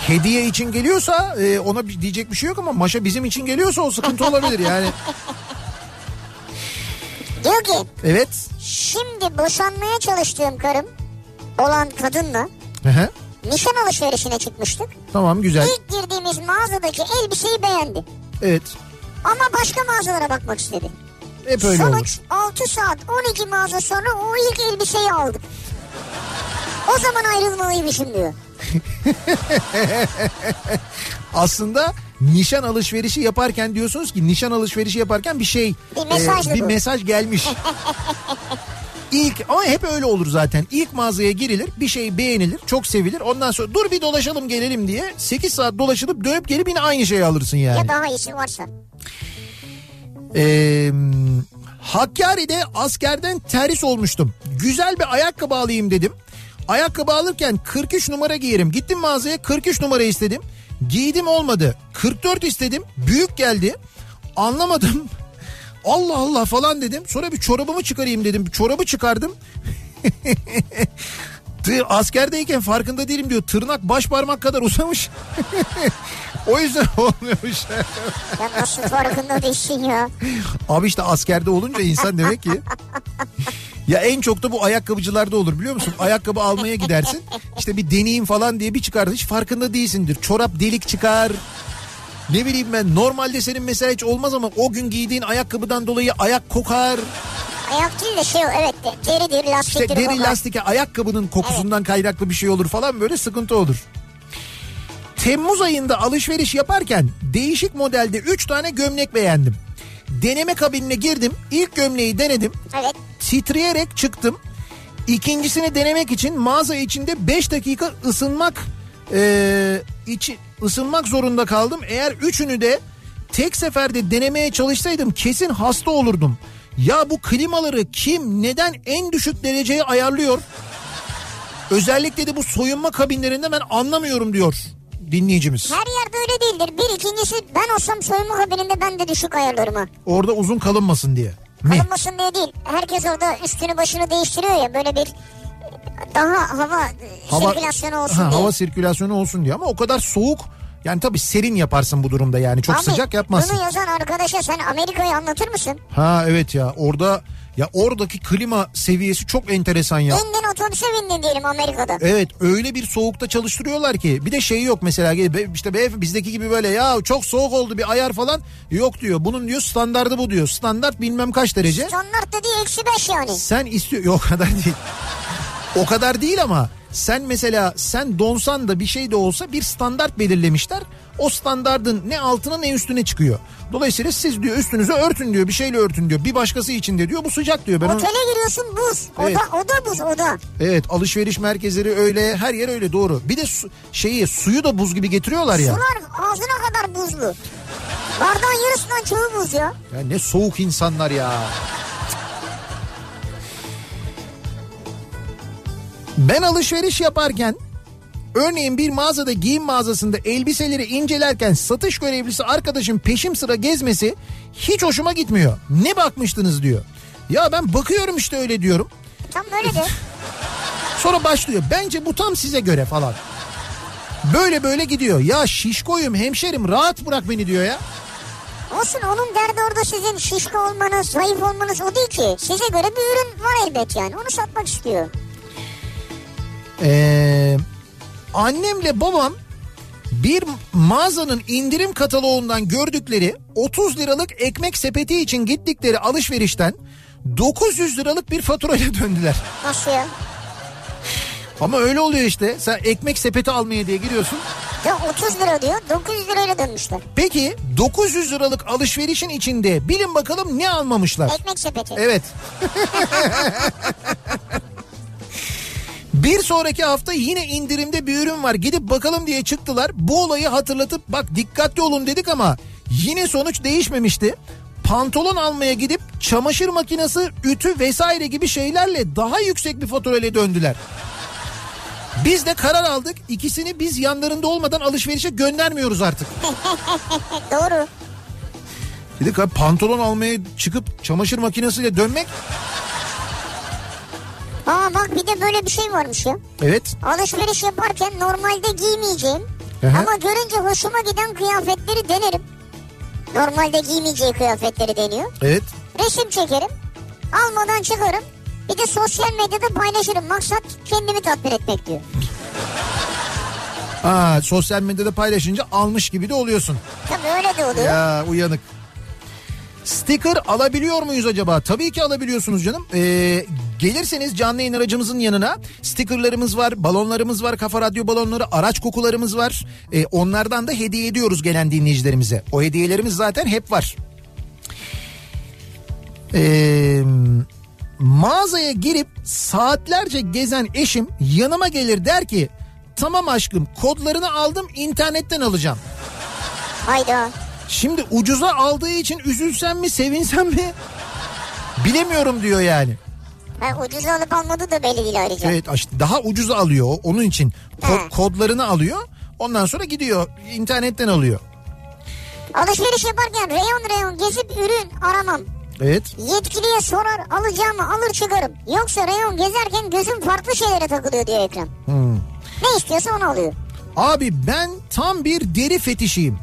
hediye için geliyorsa e, ona diyecek bir şey yok ama maşa bizim için geliyorsa o sıkıntı olabilir yani. Diyor ki Evet. şimdi boşanmaya çalıştığım karım olan kadınla Hı hı. nişan alışverişine çıkmıştık. Tamam güzel. İlk girdiğimiz mağazadaki elbiseyi beğendi. Evet. Ama başka mağazalara bakmak istedi. Hep öyle olur. Sonuç 6 saat 12 mağaza sonra o ilk elbiseyi aldık. O zaman ayrılmalıymışım diyor. Aslında nişan alışverişi yaparken diyorsunuz ki nişan alışverişi yaparken bir şey Bir mesajdı bir bu. mesaj gelmiş. İlk ama hep öyle olur zaten. İlk mağazaya girilir, bir şey beğenilir, çok sevilir. Ondan sonra dur bir dolaşalım gelelim diye 8 saat dolaşılıp dönüp gelip yine aynı şeyi alırsın yani. Ya daha iyisi varsa. Ee, Hakkari'de askerden terhis olmuştum. Güzel bir ayakkabı alayım dedim. Ayakkabı alırken 43 numara giyerim. Gittim mağazaya 43 numara istedim. Giydim olmadı. 44 istedim. Büyük geldi. Anlamadım. Allah Allah falan dedim. Sonra bir çorabımı çıkarayım dedim. Çorabı çıkardım. Askerdeyken farkında değilim diyor. Tırnak baş parmak kadar uzamış. o yüzden olmuyormuş. Ya nasıl farkında değilsin ya. Abi işte askerde olunca insan demek ki. Ya en çok da bu ayakkabıcılarda olur biliyor musun? Ayakkabı almaya gidersin. İşte bir deneyim falan diye bir çıkar. Hiç farkında değilsindir. Çorap delik çıkar. Ne bileyim ben normalde senin mesela hiç olmaz ama o gün giydiğin ayakkabıdan dolayı ayak kokar. Ayak değil de şey evet de, deridir lastiktir. İşte deri kokar. lastike ayakkabının kokusundan kaynaklı bir şey olur falan böyle sıkıntı olur. Temmuz ayında alışveriş yaparken değişik modelde 3 tane gömlek beğendim. Deneme kabinine girdim. İlk gömleği denedim. Evet. Titreyerek çıktım. İkincisini denemek için mağaza içinde 5 dakika ısınmak eee, içi ısınmak zorunda kaldım. Eğer üçünü de tek seferde denemeye çalışsaydım kesin hasta olurdum. Ya bu klimaları kim neden en düşük dereceye ayarlıyor? Özellikle de bu soyunma kabinlerinde ben anlamıyorum diyor dinleyicimiz. Her yerde öyle değildir. Bir ikincisi ben olsam soyunma kabininde ben de düşük ayarlarım ha. Orada uzun kalınmasın diye. Kalınmasın diye değil. Herkes orada üstünü başını değiştiriyor ya böyle bir daha hava, sirkülasyonu olsun Ha, diye. Hava sirkülasyonu olsun diye ama o kadar soğuk yani tabii serin yaparsın bu durumda yani çok Abi, sıcak yapmazsın. Bunu yazan arkadaşa sen Amerika'yı anlatır mısın? Ha evet ya orada ya oradaki klima seviyesi çok enteresan ya. İndin otobüse bindin diyelim Amerika'da. Evet öyle bir soğukta çalıştırıyorlar ki bir de şey yok mesela işte be- bizdeki gibi böyle ya çok soğuk oldu bir ayar falan yok diyor. Bunun diyor standardı bu diyor. Standart bilmem kaç derece. Standart dediği eksi beş yani. Sen istiyor yok kadar değil. O kadar değil ama sen mesela sen donsan da bir şey de olsa bir standart belirlemişler. O standardın ne altına ne üstüne çıkıyor. Dolayısıyla siz diyor üstünüzü örtün diyor bir şeyle örtün diyor. Bir başkası için de diyor bu sıcak diyor. Ben onu- Otele giriyorsun buz. Evet. da, o da buz o da. Evet alışveriş merkezleri öyle her yer öyle doğru. Bir de su, şeyi suyu da buz gibi getiriyorlar ya. Sular ağzına kadar buzlu. Bardağın yarısından çoğu buz ya. Ya ne soğuk insanlar ya. Ben alışveriş yaparken örneğin bir mağazada giyim mağazasında elbiseleri incelerken satış görevlisi arkadaşım peşim sıra gezmesi hiç hoşuma gitmiyor. Ne bakmıştınız diyor. Ya ben bakıyorum işte öyle diyorum. Tam böyle de. Sonra başlıyor. Bence bu tam size göre falan. Böyle böyle gidiyor. Ya şişkoyum hemşerim rahat bırak beni diyor ya. Olsun onun derdi orada sizin şişko olmanız, zayıf olmanız o değil ki. Size göre bir ürün var elbet yani. Onu satmak istiyor. Ee, annemle babam bir mağazanın indirim kataloğundan gördükleri 30 liralık ekmek sepeti için gittikleri alışverişten 900 liralık bir faturayla döndüler. Nasıl ya? Ama öyle oluyor işte. Sen ekmek sepeti almaya diye giriyorsun. Ya 30 lira diyor 900 lirayla dönmüşler. Peki 900 liralık alışverişin içinde bilin bakalım ne almamışlar? Ekmek sepeti. Evet. Bir sonraki hafta yine indirimde bir ürün var. Gidip bakalım diye çıktılar. Bu olayı hatırlatıp bak dikkatli olun dedik ama yine sonuç değişmemişti. Pantolon almaya gidip çamaşır makinesi, ütü vesaire gibi şeylerle daha yüksek bir faturayla döndüler. Biz de karar aldık. İkisini biz yanlarında olmadan alışverişe göndermiyoruz artık. Doğru. Dedik abi pantolon almaya çıkıp çamaşır makinesiyle dönmek. Aa bak bir de böyle bir şey varmış ya. Evet. Alışveriş yaparken normalde giymeyeceğim. Aha. Ama görünce hoşuma giden kıyafetleri denerim. Normalde giymeyeceği kıyafetleri deniyor. Evet. Resim çekerim. Almadan çıkarım. Bir de sosyal medyada paylaşırım. Maksat kendimi tatmin etmek diyor. Aa, sosyal medyada paylaşınca almış gibi de oluyorsun. Tabii öyle de oluyor. Ya uyanık. Sticker alabiliyor muyuz acaba? Tabii ki alabiliyorsunuz canım. Ee, gelirseniz canlı yayın aracımızın yanına stickerlarımız var, balonlarımız var, kafa radyo balonları, araç kokularımız var. Ee, onlardan da hediye ediyoruz gelen dinleyicilerimize. O hediyelerimiz zaten hep var. Ee, mağazaya girip saatlerce gezen eşim yanıma gelir der ki tamam aşkım kodlarını aldım internetten alacağım. Hayda. Şimdi ucuza aldığı için üzülsem mi sevinsem mi bilemiyorum diyor yani. Ha, ucuz alıp almadığı da belli değil ayrıca. Evet işte daha ucuza alıyor onun için ko- kodlarını alıyor ondan sonra gidiyor internetten alıyor. Alışveriş yaparken reyon reyon gezip ürün aramam. Evet Yetkiliye sorar alacağımı alır çıkarım. Yoksa reyon gezerken gözüm farklı şeylere takılıyor diyor Ekrem. Hmm. Ne istiyorsa onu alıyor. abi ben tam bir deri fetişiyim.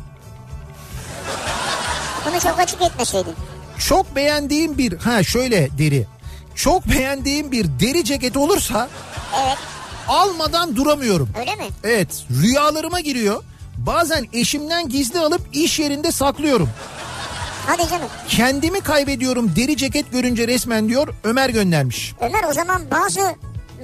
Bunu çok açık etmeseydin. Çok beğendiğim bir ha şöyle deri. Çok beğendiğim bir deri ceket olursa Evet almadan duramıyorum. öyle mi? Evet rüyalarıma giriyor. Bazen eşimden gizli alıp iş yerinde saklıyorum. Hadi canım. Kendimi kaybediyorum deri ceket görünce resmen diyor Ömer göndermiş. Ömer o zaman bazı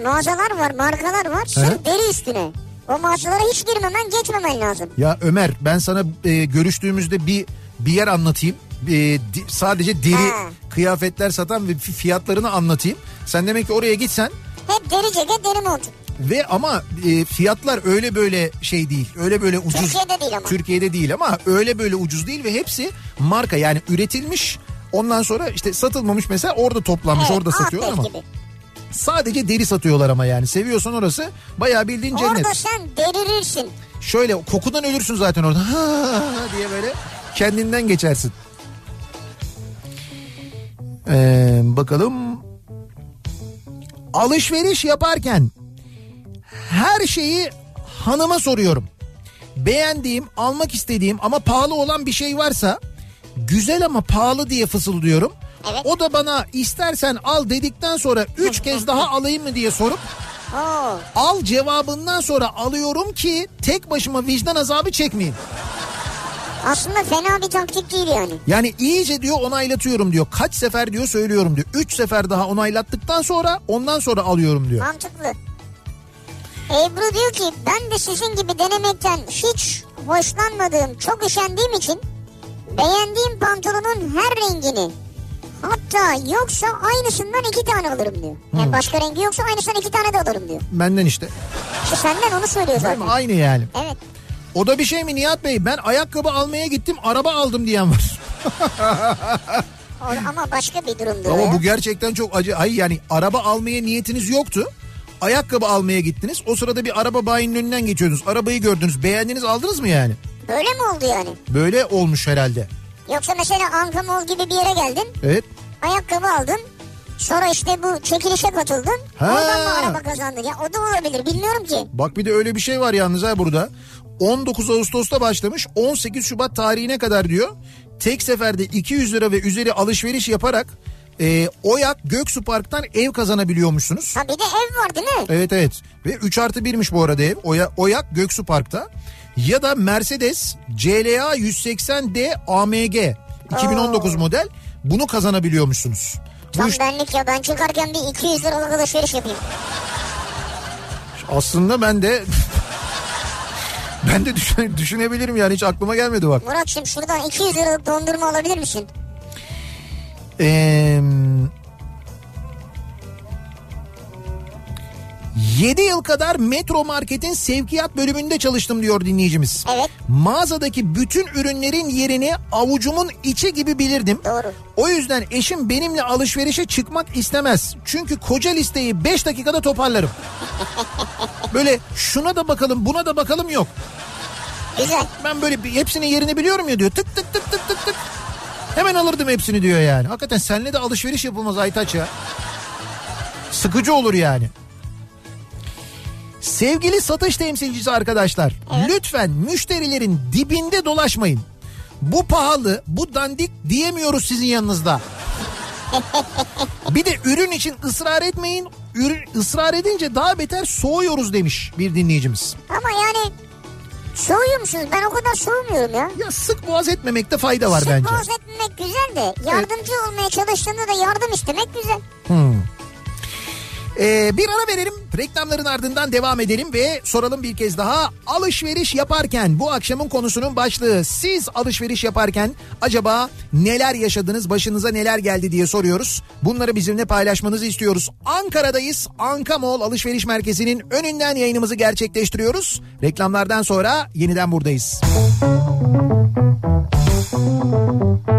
mağazalar var, markalar var. Sırf He? deri üstüne. O mağazalara hiç girmemen, geçmemen lazım. Ya Ömer ben sana e, görüştüğümüzde bir bir yer anlatayım. E, di- sadece deri Ha. kıyafetler satan ve fi- fiyatlarını anlatayım. Sen demek ki oraya gitsen Hep deri ceket, deri mont. ve ama e, fiyatlar öyle böyle şey değil. Öyle böyle ucuz. Türkiye'de değil ama. Türkiye'de değil ama öyle böyle ucuz değil ve hepsi marka yani üretilmiş. Ondan sonra işte satılmamış mesela orada toplanmış Evet, orada satıyorlar ama gibi. Sadece deri satıyorlar ama yani seviyorsan orası bayağı bildiğin cennet. Orada sen deririrsin. Şöyle kokudan ölürsün zaten orada Ha diye böyle kendinden geçersin. Ee, bakalım alışveriş yaparken her şeyi hanıma soruyorum. Beğendiğim, almak istediğim ama pahalı olan bir şey varsa güzel ama pahalı diye fısıldıyorum. Evet. O da bana istersen al dedikten sonra üç kez daha alayım mı diye sorup Oo. al cevabından sonra alıyorum ki tek başıma vicdan azabı çekmeyeyim. Aslında fena bir taktik değil yani. Yani iyice diyor onaylatıyorum diyor. Kaç sefer diyor söylüyorum diyor. Üç sefer daha onaylattıktan sonra ondan sonra alıyorum diyor. Mantıklı. Ebru diyor ki ben de sizin gibi denemekten hiç hoşlanmadığım, çok üşendiğim için beğendiğim pantolonun her rengini hatta yoksa aynısından iki tane alırım diyor. Yani başka rengi yoksa aynısından iki tane de alırım diyor. Benden işte. İşte senden onu söylüyor Değil mi? zaten. Aynı yani. Evet. O da bir şey mi Nihat Bey? Ben ayakkabı almaya gittim araba aldım diyen var. Ama başka bir durumdur o Ama ya. bu gerçekten çok acı. Ay yani araba almaya niyetiniz yoktu. Ayakkabı almaya gittiniz. O sırada bir araba bayinin önünden geçiyordunuz. Arabayı gördünüz. Beğendiniz aldınız mı yani? Böyle mi oldu yani? Böyle olmuş herhalde. Yoksa mesela Anka Mall gibi bir yere geldin. Evet. ayakkabı aldın. Sonra işte bu çekilişe katıldın. Ha. Oradan mı araba kazandın? Ya o da olabilir bilmiyorum ki. Bak bir de öyle bir şey var yalnız ha burada. 19 Ağustos'ta başlamış 18 Şubat tarihine kadar diyor. Tek seferde 200 lira ve üzeri alışveriş yaparak e, Oyak Göksu Park'tan ev kazanabiliyormuşsunuz. Ha bir de ev var değil mi? Evet evet ve 3 artı 1'miş bu arada ev Oya, Oyak Göksu Park'ta. Ya da Mercedes CLA 180D AMG 2019 model bunu kazanabiliyormuşsunuz. Bu Tam iş- benlik ya ben çıkarken bir 200 liralık alışveriş yapayım. aslında ben de ben de düşün- düşünebilirim yani hiç aklıma gelmedi bak. Muratçım şuradan 200 liralık dondurma alabilir misin? Ee, 7 yıl kadar Metro Market'in sevkiyat bölümünde çalıştım diyor dinleyicimiz. Evet. Mağazadaki bütün ürünlerin yerini avucumun içi gibi bilirdim. Doğru. O yüzden eşim benimle alışverişe çıkmak istemez. Çünkü koca listeyi 5 dakikada toparlarım. Böyle şuna da bakalım buna da bakalım yok. Güzel. Ben böyle hepsinin yerini biliyorum ya diyor. Tık tık tık tık tık tık. Hemen alırdım hepsini diyor yani. Hakikaten seninle de alışveriş yapılmaz Aytaç ya. Sıkıcı olur yani. Sevgili satış temsilcisi arkadaşlar. Lütfen müşterilerin dibinde dolaşmayın. Bu pahalı, bu dandik diyemiyoruz sizin yanınızda. Bir de ürün için ısrar etmeyin. Ürün ısrar edince daha beter soğuyoruz demiş bir dinleyicimiz. Ama yani soğuyor musunuz? Ben o kadar soğumuyorum ya. Ya sık boğaz etmemekte fayda var Sık bence. boğaz etmemek güzel de yardımcı olmaya çalıştığında da yardım istemek güzel. Ee, bir ara verelim. Reklamların ardından devam edelim ve soralım bir kez daha. Alışveriş yaparken bu akşamın konusunun başlığı. Siz alışveriş yaparken acaba neler yaşadınız, başınıza neler geldi diye soruyoruz. Bunları bizimle paylaşmanızı istiyoruz. Ankara'dayız. Anka Mall Alışveriş Merkezi'nin önünden yayınımızı gerçekleştiriyoruz. Reklamlardan sonra yeniden buradayız. Kafa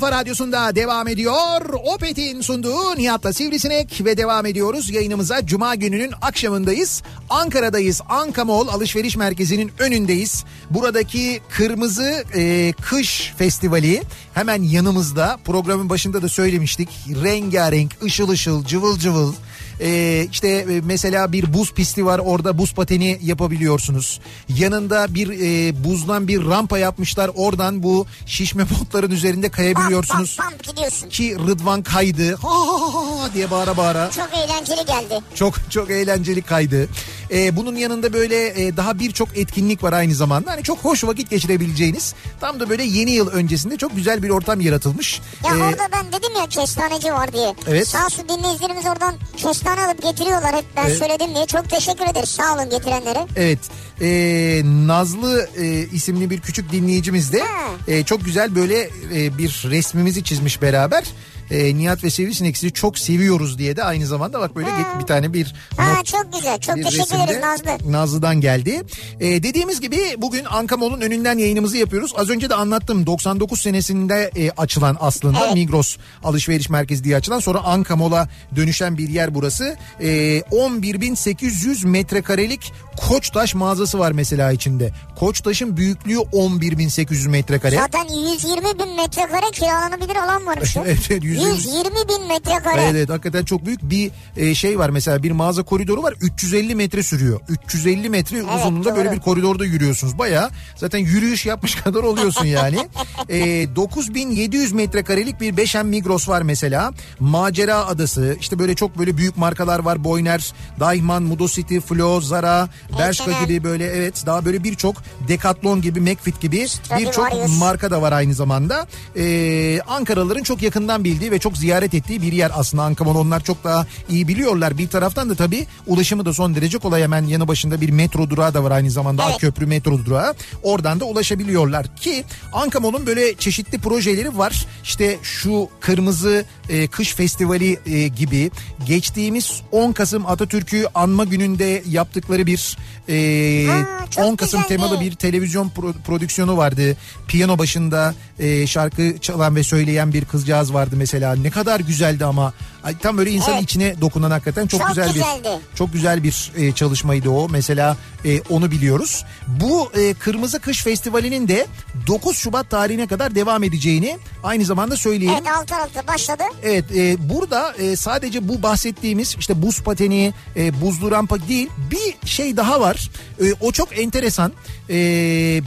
kafa radyosunda devam ediyor. Opet'in sunduğu Nihat'la Sivrisinek ve devam ediyoruz. Yayınımıza Cuma gününün akşamındayız. Ankara'dayız. Anka Mall Alışveriş Merkezi'nin önündeyiz. Buradaki Kırmızı e, Kış Festivali hemen yanımızda. Programın başında da söylemiştik. Rengarenk, ışıl ışıl, cıvıl cıvıl Ee, işte e, mesela bir buz pisti var orada buz pateni yapabiliyorsunuz. Yanında bir e, buzdan bir rampa yapmışlar oradan bu şişme botların üzerinde kayabiliyorsunuz. Bam bam bam gidiyorsun. Ki Rıdvan kaydı ha, ha, ha diye bağıra bağıra. Çok eğlenceli geldi. Çok çok eğlenceli kaydı. Ee, bunun yanında böyle e, daha birçok etkinlik var aynı zamanda. Hani çok hoş vakit geçirebileceğiniz tam da böyle yeni yıl öncesinde çok güzel bir ortam yaratılmış. Ya Ee, orada ben dedim ya kestaneci var diye. Evet. Sağ olsun dinleyicilerimiz oradan kestane alıp getiriyorlar hep ben Evet. söyledim diye. Çok teşekkür ederiz sağ olun getirenlere. Evet Ee, Nazlı e, isimli bir küçük dinleyicimiz de Ha. e, çok güzel böyle e, bir resmimizi çizmiş beraber. E, Nihat ve Sivrisinek sizi çok seviyoruz diye de aynı zamanda bak böyle Ha. bir tane bir Ha not çok güzel çok teşekkür ederiz Nazlı. Nazlı'dan geldi. Ee, dediğimiz gibi bugün Ankamol'un önünden yayınımızı yapıyoruz. Az önce de anlattım 99 senesinde e, açılan aslında Evet. Migros alışveriş merkezi diye açılan sonra Ankamol'a dönüşen bir yer burası. Ee, 11.800 metrekarelik Koçtaş mağazası var mesela içinde. Koçtaş'ın büyüklüğü 11.800 metrekare. Zaten 120 bin metrekare kiralanabilir alan varmış. Evet, evet, 120 120 bin metrekare. Evet, evet hakikaten çok büyük bir e, şey var mesela bir mağaza koridoru var 350 metre sürüyor. 350 metre uzunluğunda böyle doğru. bir koridorda yürüyorsunuz. Baya zaten yürüyüş yapmış kadar oluyorsun yani. e, 9700 metrekarelik bir Beşen Migros var mesela. Macera Adası işte böyle çok böyle büyük markalar var. Boyner, Daiman, Mudocity, Flo, Zara, Bershka gibi böyle evet daha böyle birçok Decathlon gibi, McFit gibi birçok marka da var aynı zamanda. Ee, Ankaralıların çok yakından bildiği ve çok ziyaret ettiği bir yer aslında Ankamon. Onlar çok daha iyi biliyorlar. Bir taraftan da tabii ulaşımı da son derece kolay. Hemen yanı başında bir metro durağı da var aynı zamanda. Evet. Köprü metro durağı. Oradan da ulaşabiliyorlar ki Ankamon'un böyle çeşitli projeleri var. İşte şu kırmızı e, kış festivali e, gibi geçtiğimiz 10 Kasım Atatürk'ü anma gününde yaptıkları bir e, Ha, çok 10 Kasım güzeldi. temalı bir televizyon pro- prodüksiyonu vardı. Piyano başında e, şarkı çalan ve söyleyen bir kızcağız vardı mesela. Ne kadar güzeldi ama. Ay, tam böyle insanın Evet. içine dokunan hakikaten çok, Çok güzel güzeldi. bir çok güzel bir e, çalışmaydı o. Mesela e, onu biliyoruz. Bu e, Kırmızı Kış Festivali'nin de 9 Şubat tarihine kadar devam edeceğini aynı zamanda söyleyeyim. Evet alt tarafta başladı. Evet e, burada e, sadece bu bahsettiğimiz işte buz pateni, e, buzlu rampa değil bir şey daha var. E, o çok enteresan. E,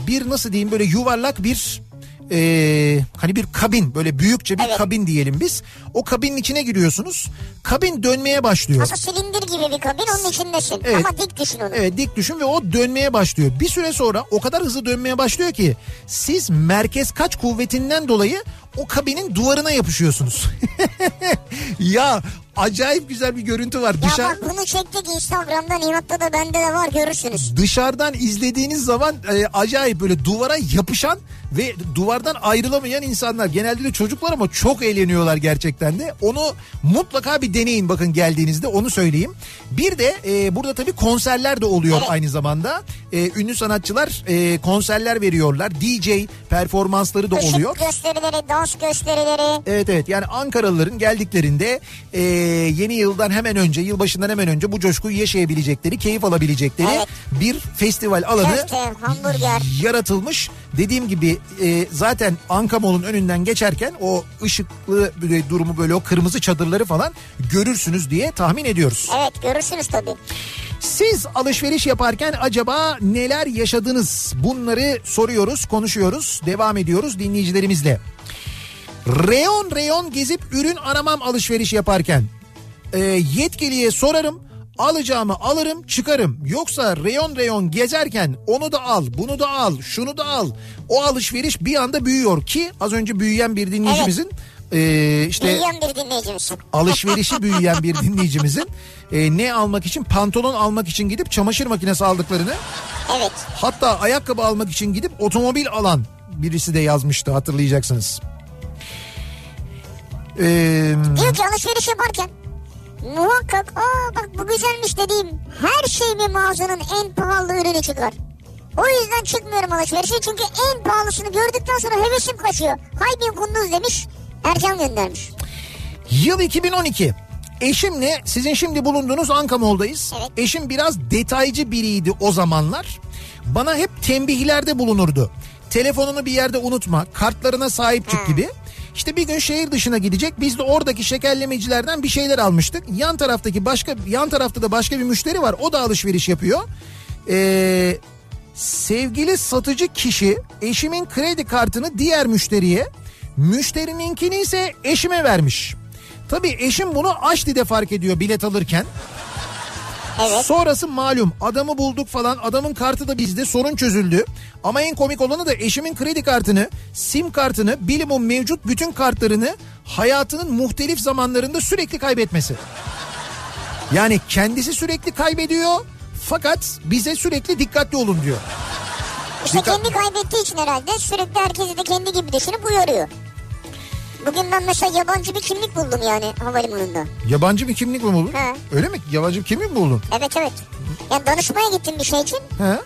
bir nasıl diyeyim böyle yuvarlak bir e, hani bir kabin böyle büyükçe bir Evet. kabin diyelim biz. O kabinin içine giriyorsunuz. Kabin dönmeye başlıyor. Aslında silindir gibi bir kabin onun içindesin. Evet. Ama dik düşün onu. Evet dik düşün ve o dönmeye başlıyor. Bir süre sonra o kadar hızlı dönmeye başlıyor ki siz merkez kaç kuvvetinden dolayı o kabinin duvarına yapışıyorsunuz. ya acayip güzel bir görüntü var. Ya Dışarı, bak bunu çektik Instagram'da Nihat'ta da bende de var görürsünüz. dışarıdan izlediğiniz zaman e, acayip böyle duvara yapışan ve duvardan ayrılamayan insanlar. Genelde de çocuklar ama çok eğleniyorlar gerçekten de. Onu mutlaka bir deneyin bakın geldiğinizde onu söyleyeyim. Bir de e, burada tabii konserler de oluyor aynı zamanda. E, ünlü sanatçılar e, konserler veriyorlar. DJ performansları da Işık oluyor. gösterileri, dans gösterileri. Evet evet yani Ankaralıların geldiklerinde e, yeni yıldan hemen önce yılbaşından hemen önce bu coşkuyu yaşayabilecekleri keyif alabilecekleri Evet. bir festival alanı Köfte, hamburger. yaratılmış. Dediğim gibi e, zaten Ankamol'un önünden geçerken o ışıklı böyle durumu böyle o kırmızı çadırları falan görürsünüz diye tahmin ediyoruz. Evet görürsünüz tabii. Siz alışveriş yaparken acaba neler yaşadınız? Bunları soruyoruz, konuşuyoruz, devam ediyoruz dinleyicilerimizle. Reyon reyon gezip ürün aramam alışveriş yaparken. Ee, yetkiliye sorarım. Alacağımı alırım çıkarım. Yoksa reyon reyon gezerken onu da al, bunu da al, şunu da al. O alışveriş bir anda büyüyor ki az önce büyüyen bir dinleyicimizin ee, işte Büyüyen bir dinleyicimiz. alışverişi büyüyen bir dinleyicimizin e, ne almak için pantolon almak için gidip çamaşır makinesi aldıklarını Evet. hatta ayakkabı almak için gidip otomobil alan birisi de yazmıştı hatırlayacaksınız. Ee, Diyor ki alışveriş yaparken muhakkak aa bak bu güzelmiş dediğim her şey bir mağazanın en pahalı ürünü çıkar. O yüzden çıkmıyorum alışverişe çünkü en pahalısını gördükten sonra hevesim kaçıyor. Haybin kunduz demiş Ercan göndermiş. yıl 2012. Eşimle sizin şimdi bulunduğunuz Ankamol'dayız. Evet. Eşim biraz detaycı biriydi o zamanlar. Bana hep tembihlerde bulunurdu. Telefonunu bir yerde unutma, kartlarına sahip çık Ha. gibi. İşte bir gün şehir dışına gidecek. Biz de oradaki şekerlemecilerden bir şeyler almıştık. Yan taraftaki başka yan tarafta da başka bir müşteri var. O da alışveriş yapıyor. Ee, sevgili satıcı kişi eşimin kredi kartını diğer müşteriye, müşterininkini ise eşime vermiş. Tabii eşim bunu Aşti'de fark ediyor bilet alırken. Evet. Sonrası malum adamı bulduk falan adamın kartı da bizde sorun çözüldü. Ama en komik olanı da eşimin kredi kartını, sim kartını, bilimum mevcut bütün kartlarını hayatının muhtelif zamanlarında sürekli kaybetmesi. Yani kendisi sürekli kaybediyor fakat bize sürekli dikkatli olun diyor. İşte Dikkat- kendi kaybettiği için herhalde sürekli herkesi de kendi gibi düşünüp uyarıyor. Bugün ben mesela yabancı bir kimlik buldum yani havalimanında. Yabancı bir kimlik mi buldun? He. Öyle mi? Yabancı bir kimlik mi buldun? Evet evet. Yani danışmaya gittim bir şey için. He?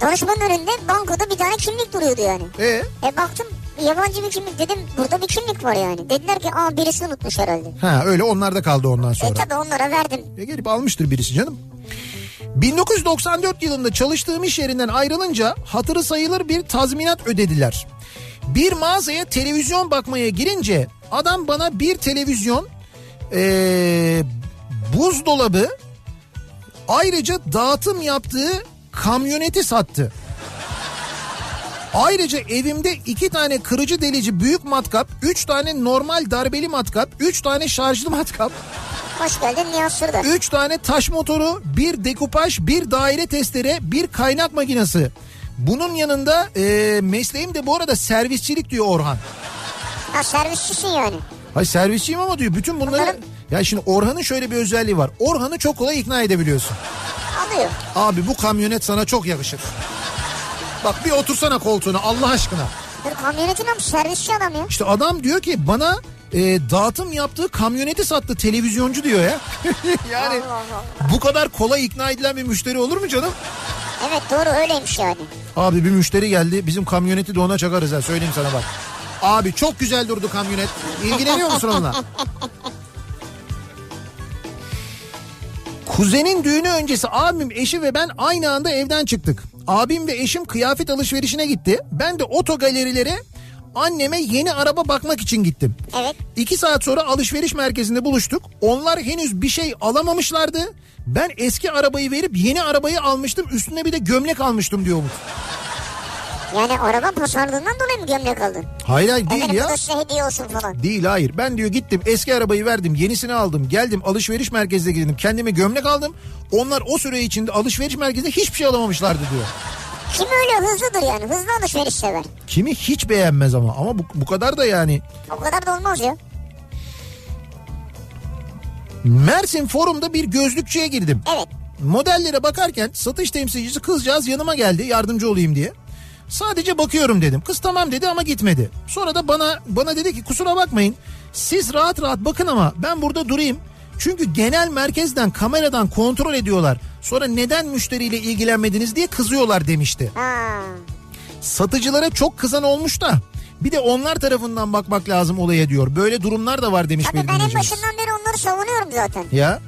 Danışmanın önünde bankoda bir tane kimlik duruyordu yani. E E baktım yabancı bir kimlik dedim burada bir kimlik var yani. Dediler ki aa birisi unutmuş herhalde. ha öyle onlar da kaldı ondan E sonra. tabi onlara verdim. E gelip almıştır birisi canım. 1994 yılında çalıştığım iş yerinden ayrılınca hatırı sayılır bir tazminat ödediler. Bir mağazaya televizyon bakmaya girince adam bana bir televizyon, ee, buzdolabı, ayrıca dağıtım yaptığı kamyoneti sattı. Ayrıca evimde iki tane kırıcı delici büyük matkap, üç tane normal darbeli matkap, üç tane şarjlı matkap, Hoş geldin Nihat Sırdar. Üç tane taş motoru, bir dekupaj, bir daire testere, bir kaynak makinesi. Bunun yanında e, mesleğim de bu arada servisçilik diyor Orhan. Ha servisçisin yani. Hayır servisçiyim ama diyor bütün bunları... Bunların- Ya şimdi Orhan'ın şöyle bir özelliği var. Orhan'ı çok kolay ikna edebiliyorsun. Alıyor. Abi bu kamyonet sana çok yakışır. Bak bir otursana koltuğuna Allah aşkına. Dur kamyonetin ama servisçi adam ya. İşte adam diyor ki bana e, dağıtım yaptığı kamyoneti sattı televizyoncu diyor ya. yani Allah Allah. bu kadar kolay ikna edilen bir müşteri olur mu canım? Evet doğru öyleymiş yani. Abi bir müşteri geldi bizim kamyoneti de ona çakarız ha söyleyeyim sana bak. Abi çok güzel durdu kamyonet. İlgileniyor musun onunla? Kuzenin düğünü öncesi abim, eşi ve ben aynı anda evden çıktık. Abim ve eşim kıyafet alışverişine gitti. Ben de oto galerilere anneme yeni araba bakmak için gittim. Evet. İki saat sonra alışveriş merkezinde buluştuk. Onlar henüz bir şey alamamışlardı. Ben eski arabayı verip yeni arabayı almıştım. Üstüne bir de gömlek almıştım diyor Umut. Yani araba pazarlığından dolayı mı gömlek aldın? Hayır hayır değil Efendim ya. da size hediye olsun falan. Değil hayır. Ben diyor gittim eski arabayı verdim yenisini aldım. Geldim alışveriş merkezine girdim. Kendime gömlek aldım. Onlar o süre içinde alışveriş merkezinde hiçbir şey alamamışlardı diyor. Kim öyle hızlıdır yani hızlı alışveriş sever. Kimi hiç beğenmez ama. Ama bu, bu kadar da yani. O kadar da olmaz ya. Mersin forumda bir gözlükçüye girdim. Evet. Modellere bakarken satış temsilcisi kızcağız yanıma geldi yardımcı olayım diye. Sadece bakıyorum dedim. Kız tamam dedi ama gitmedi. Sonra da bana bana dedi ki kusura bakmayın. Siz rahat rahat bakın ama ben burada durayım. Çünkü genel merkezden kameradan kontrol ediyorlar. Sonra neden müşteriyle ilgilenmediniz diye kızıyorlar demişti. Ha. Satıcılara çok kızan olmuş da bir de onlar tarafından bakmak lazım olaya diyor. Böyle durumlar da var demiş Tabii bir ben en başından beri onları savunuyorum zaten. Ya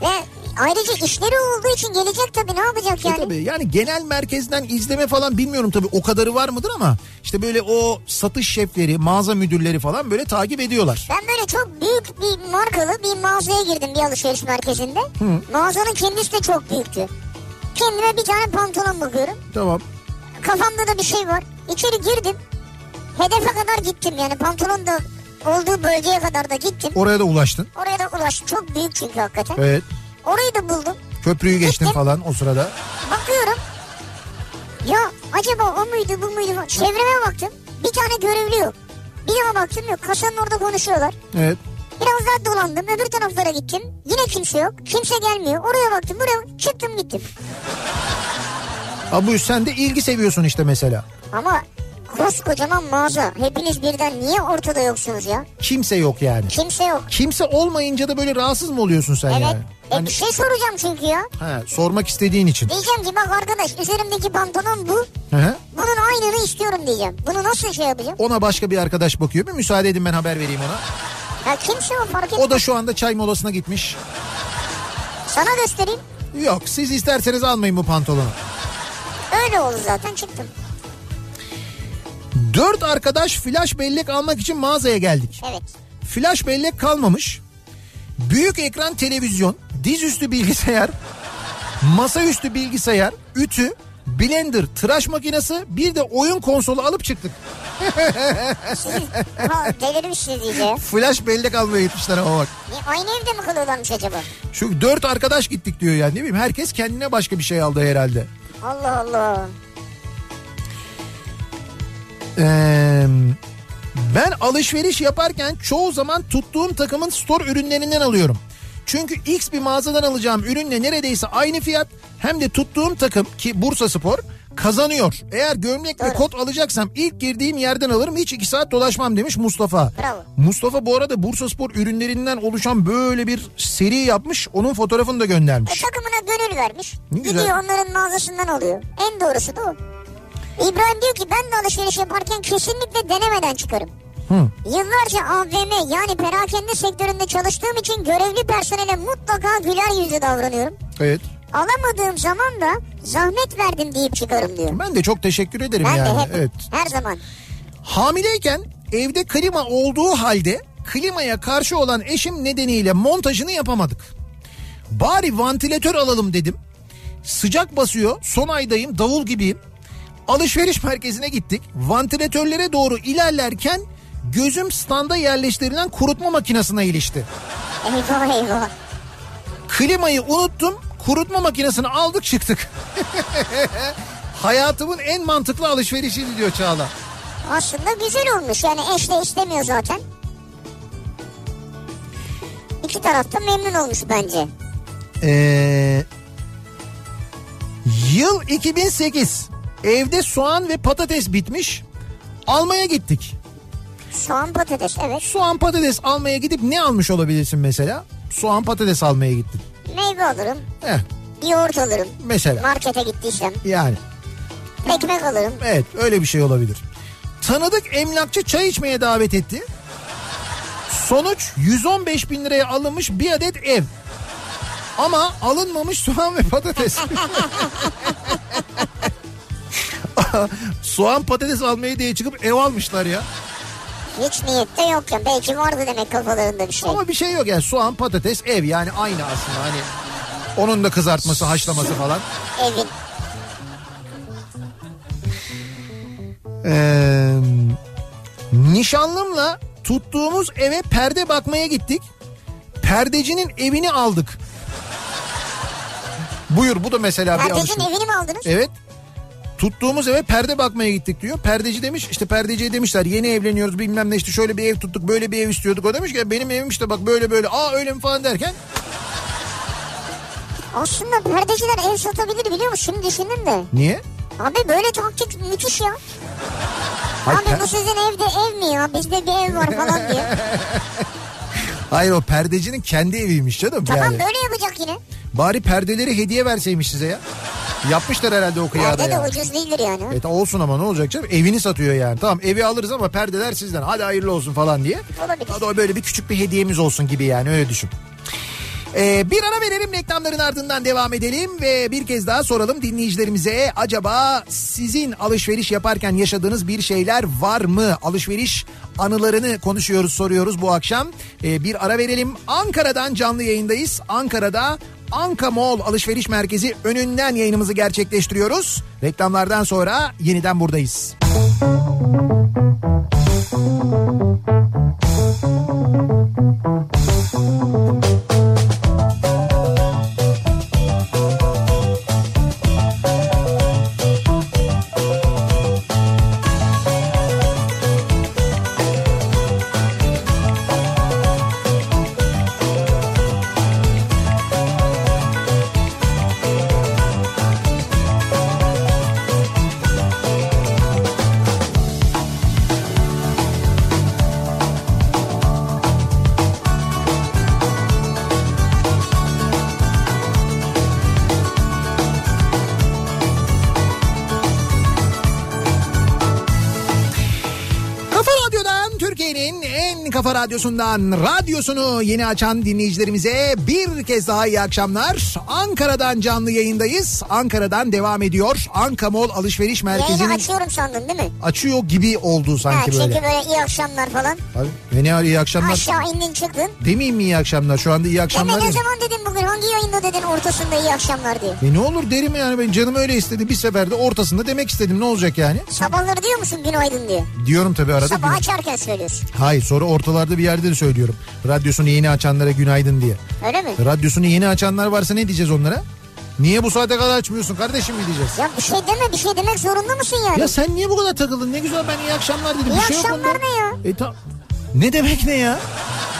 Ve ayrıca işleri olduğu için gelecek tabii ne yapacak E yani? tabii yani genel merkezden izleme falan bilmiyorum tabii o kadarı var mıdır ama işte böyle o satış şefleri, mağaza müdürleri falan böyle takip ediyorlar. Ben böyle çok büyük bir markalı bir mağazaya girdim bir alışveriş merkezinde. Mağazanın kendisi de çok büyüktü. Kendime bir tane pantolon bakıyorum. Tamam. Kafamda da bir şey var. İçeri girdim. Hedefe kadar gittim yani pantolon da olduğu bölgeye kadar da gittim. Oraya da ulaştın. Oraya da ulaştım. Çok büyük çünkü hakikaten. Evet. Orayı da buldum. Köprüyü geçtin Gittim. falan o sırada. Bakıyorum. Ya acaba o muydu bu muydu? Çevreme baktım. Bir tane görevli yok. Bir daha baktım yok. Kasanın orada konuşuyorlar. Evet. Biraz daha dolandım. Öbür taraflara gittim. Yine kimse yok. Kimse gelmiyor. Oraya baktım. Buraya çıktım gittim. Ha bu sen de ilgi seviyorsun işte mesela. Ama koskocaman mağaza. Hepiniz birden niye ortada yoksunuz ya? Kimse yok yani. Kimse yok. Kimse olmayınca da böyle rahatsız mı oluyorsun sen Evet. yani? E Hani, bir şey soracağım çünkü ya. he, sormak istediğin için. Diyeceğim ki bak arkadaş üzerimdeki pantolon bu. Hı. Bunun aynını istiyorum diyeceğim. Bunu nasıl şey yapacağım? Ona başka bir arkadaş bakıyor. Bir müsaade edin ben haber vereyim ona. Ya kimse o fark etmez. O da şu anda çay molasına gitmiş. Sana göstereyim. Yok siz isterseniz almayın bu pantolonu. Öyle oldu zaten çıktım. Dört arkadaş flash bellek almak için mağazaya geldik. Evet. Flash bellek kalmamış. Büyük ekran televizyon, dizüstü bilgisayar, masaüstü bilgisayar, ütü, blender, tıraş makinesi bir de oyun konsolu alıp çıktık. Ha delirmişsiniz iyice. Flash bellek almaya gitmişler ama bak. Aynı evde mi kalıyorlarmış acaba? Şu dört arkadaş gittik diyor yani ne bileyim herkes kendine başka bir şey aldı herhalde. Allah Allah. Ee, ben alışveriş yaparken çoğu zaman tuttuğum takımın store ürünlerinden alıyorum. Çünkü X bir mağazadan alacağım ürünle neredeyse aynı fiyat hem de tuttuğum takım ki Bursa Spor kazanıyor. Eğer gömlek ve kot alacaksam ilk girdiğim yerden alırım hiç iki saat dolaşmam demiş Mustafa. Bravo. Mustafa bu arada Bursa Spor ürünlerinden oluşan böyle bir seri yapmış onun fotoğrafını da E, göndermiş. takımına gönül vermiş. Ne güzel. Gidiyor onların mağazasından alıyor. En doğrusu da o. İbrahim diyor ki ben de alışveriş yaparken kesinlikle denemeden çıkarım. Hı. Yıllarca AVM yani perakende sektöründe çalıştığım için görevli personele mutlaka güler yüzlü davranıyorum. Evet Alamadığım zaman da zahmet verdim deyip çıkarım diyor. ben de çok teşekkür ederim Ben yani. de hep Evet. her zaman. Hamileyken evde klima olduğu halde klimaya karşı olan eşim nedeniyle montajını yapamadık. Bari vantilatör alalım dedim. Sıcak basıyor son aydayım davul gibiyim. Alışveriş merkezine gittik. Vantilatörlere doğru ilerlerken gözüm standa yerleştirilen kurutma makinesine ilişti. Eyvah eyvah. Klimayı unuttum kurutma makinesini aldık çıktık. Hayatımın en mantıklı alışverişiydi diyor Çağla. Aslında güzel olmuş yani eş de istemiyor zaten. İki taraf da memnun olmuş bence. Ee, yıl 2008. Evde soğan ve patates bitmiş. Almaya gittik. Soğan patates evet. Soğan patates almaya gidip ne almış olabilirsin mesela? Soğan patates almaya gittin. Meyve alırım. Heh, Yoğurt alırım. mesela Markete gittiysem. yani Ekmek alırım. evet öyle bir şey olabilir. Tanıdık emlakçı çay içmeye davet etti. Sonuç 115 bin liraya alınmış bir adet ev. Ama alınmamış soğan ve patates. soğan patates almaya diye çıkıp ev almışlar ya. Hiç niyette yok ya. Belki vardı demek kafalarında bir şey. Ama bir şey yok yani soğan patates ev yani aynı aslında hani onun da kızartması haşlaması falan. Evin. Ee, nişanlımla tuttuğumuz eve perde bakmaya gittik. Perdecinin evini aldık. Buyur bu da mesela bir Perdecinin alışveriş. evini mi aldınız? Evet. Tuttuğumuz eve perde bakmaya gittik diyor. Perdeci demiş işte perdeciye demişler yeni evleniyoruz bilmem ne işte şöyle bir ev tuttuk böyle bir ev istiyorduk. O demiş ki benim evim işte bak böyle böyle aa öyle mi falan derken Aslında perdeciler ev satabilir biliyor musun? Şimdi düşündüm de. niye? Abi böyle taktik müthiş ya. Hayır, Abi bu sizin evde ev mi ya? Bizde bir ev var falan diye. Hayır o perdecinin kendi eviymiş canım. Tamam yani. böyle yapacak yine. Bari perdeleri hediye verseymiş size ya. Yapmışlar herhalde o kıyada Perde de ya. ucuz değildir yani. Evet olsun ama ne olacak canım evini satıyor yani. Tamam evi alırız ama perdeler sizden hadi hayırlı olsun falan diye. Olabilir. Hadi o böyle bir küçük bir hediyemiz olsun gibi yani öyle düşün. Ee, bir ara verelim reklamların ardından devam edelim ve bir kez daha soralım dinleyicilerimize acaba sizin alışveriş yaparken yaşadığınız bir şeyler var mı? Alışveriş anılarını konuşuyoruz soruyoruz bu akşam. Ee, bir ara verelim Ankara'dan canlı yayındayız. Ankara'da Anka Mall alışveriş merkezi önünden yayınımızı gerçekleştiriyoruz. Reklamlardan sonra yeniden buradayız. Türkiye'nin kafa radyosundan radyosunu yeni açan dinleyicilerimize bir kez daha iyi akşamlar. Ankara'dan canlı yayındayız. Ankara'dan devam ediyor. Anka Mall Alışveriş Yayını Merkezi'nin açıyorum sandın değil mi? açıyor gibi oldu Ha, sanki çünkü böyle. böyle iyi akşamlar falan. Abi, ne ne iyi akşamlar. Aşağı indin çıktın. Demeyeyim mi iyi akşamlar? Şu anda iyi akşamlar. Deme ne zaman dedin bugün hangi yayında dedin ortasında iyi akşamlar diye. E ne olur derim yani ben canım öyle istedi. Bir seferde ortasında demek istedim. Ne olacak yani? Sabahları diyor musun günaydın diye. Diyorum tabii arada. Sabah Gün- açarken söylüyorsun. Hayır sonra ortalarda bir yerde de söylüyorum. Radyosunu yeni açanlara günaydın diye. Öyle mi? Radyosunu yeni açanlar varsa ne diyeceğiz onlara? Niye bu saate kadar açmıyorsun kardeşim mi diyeceğiz? Ya bir şey deme bir şey demek zorunda mısın yani? Ya sen niye bu kadar takıldın? Ne güzel ben iyi akşamlar dedim. İyi bir şey akşamlar ne ya? E, ta- ne demek ne ya?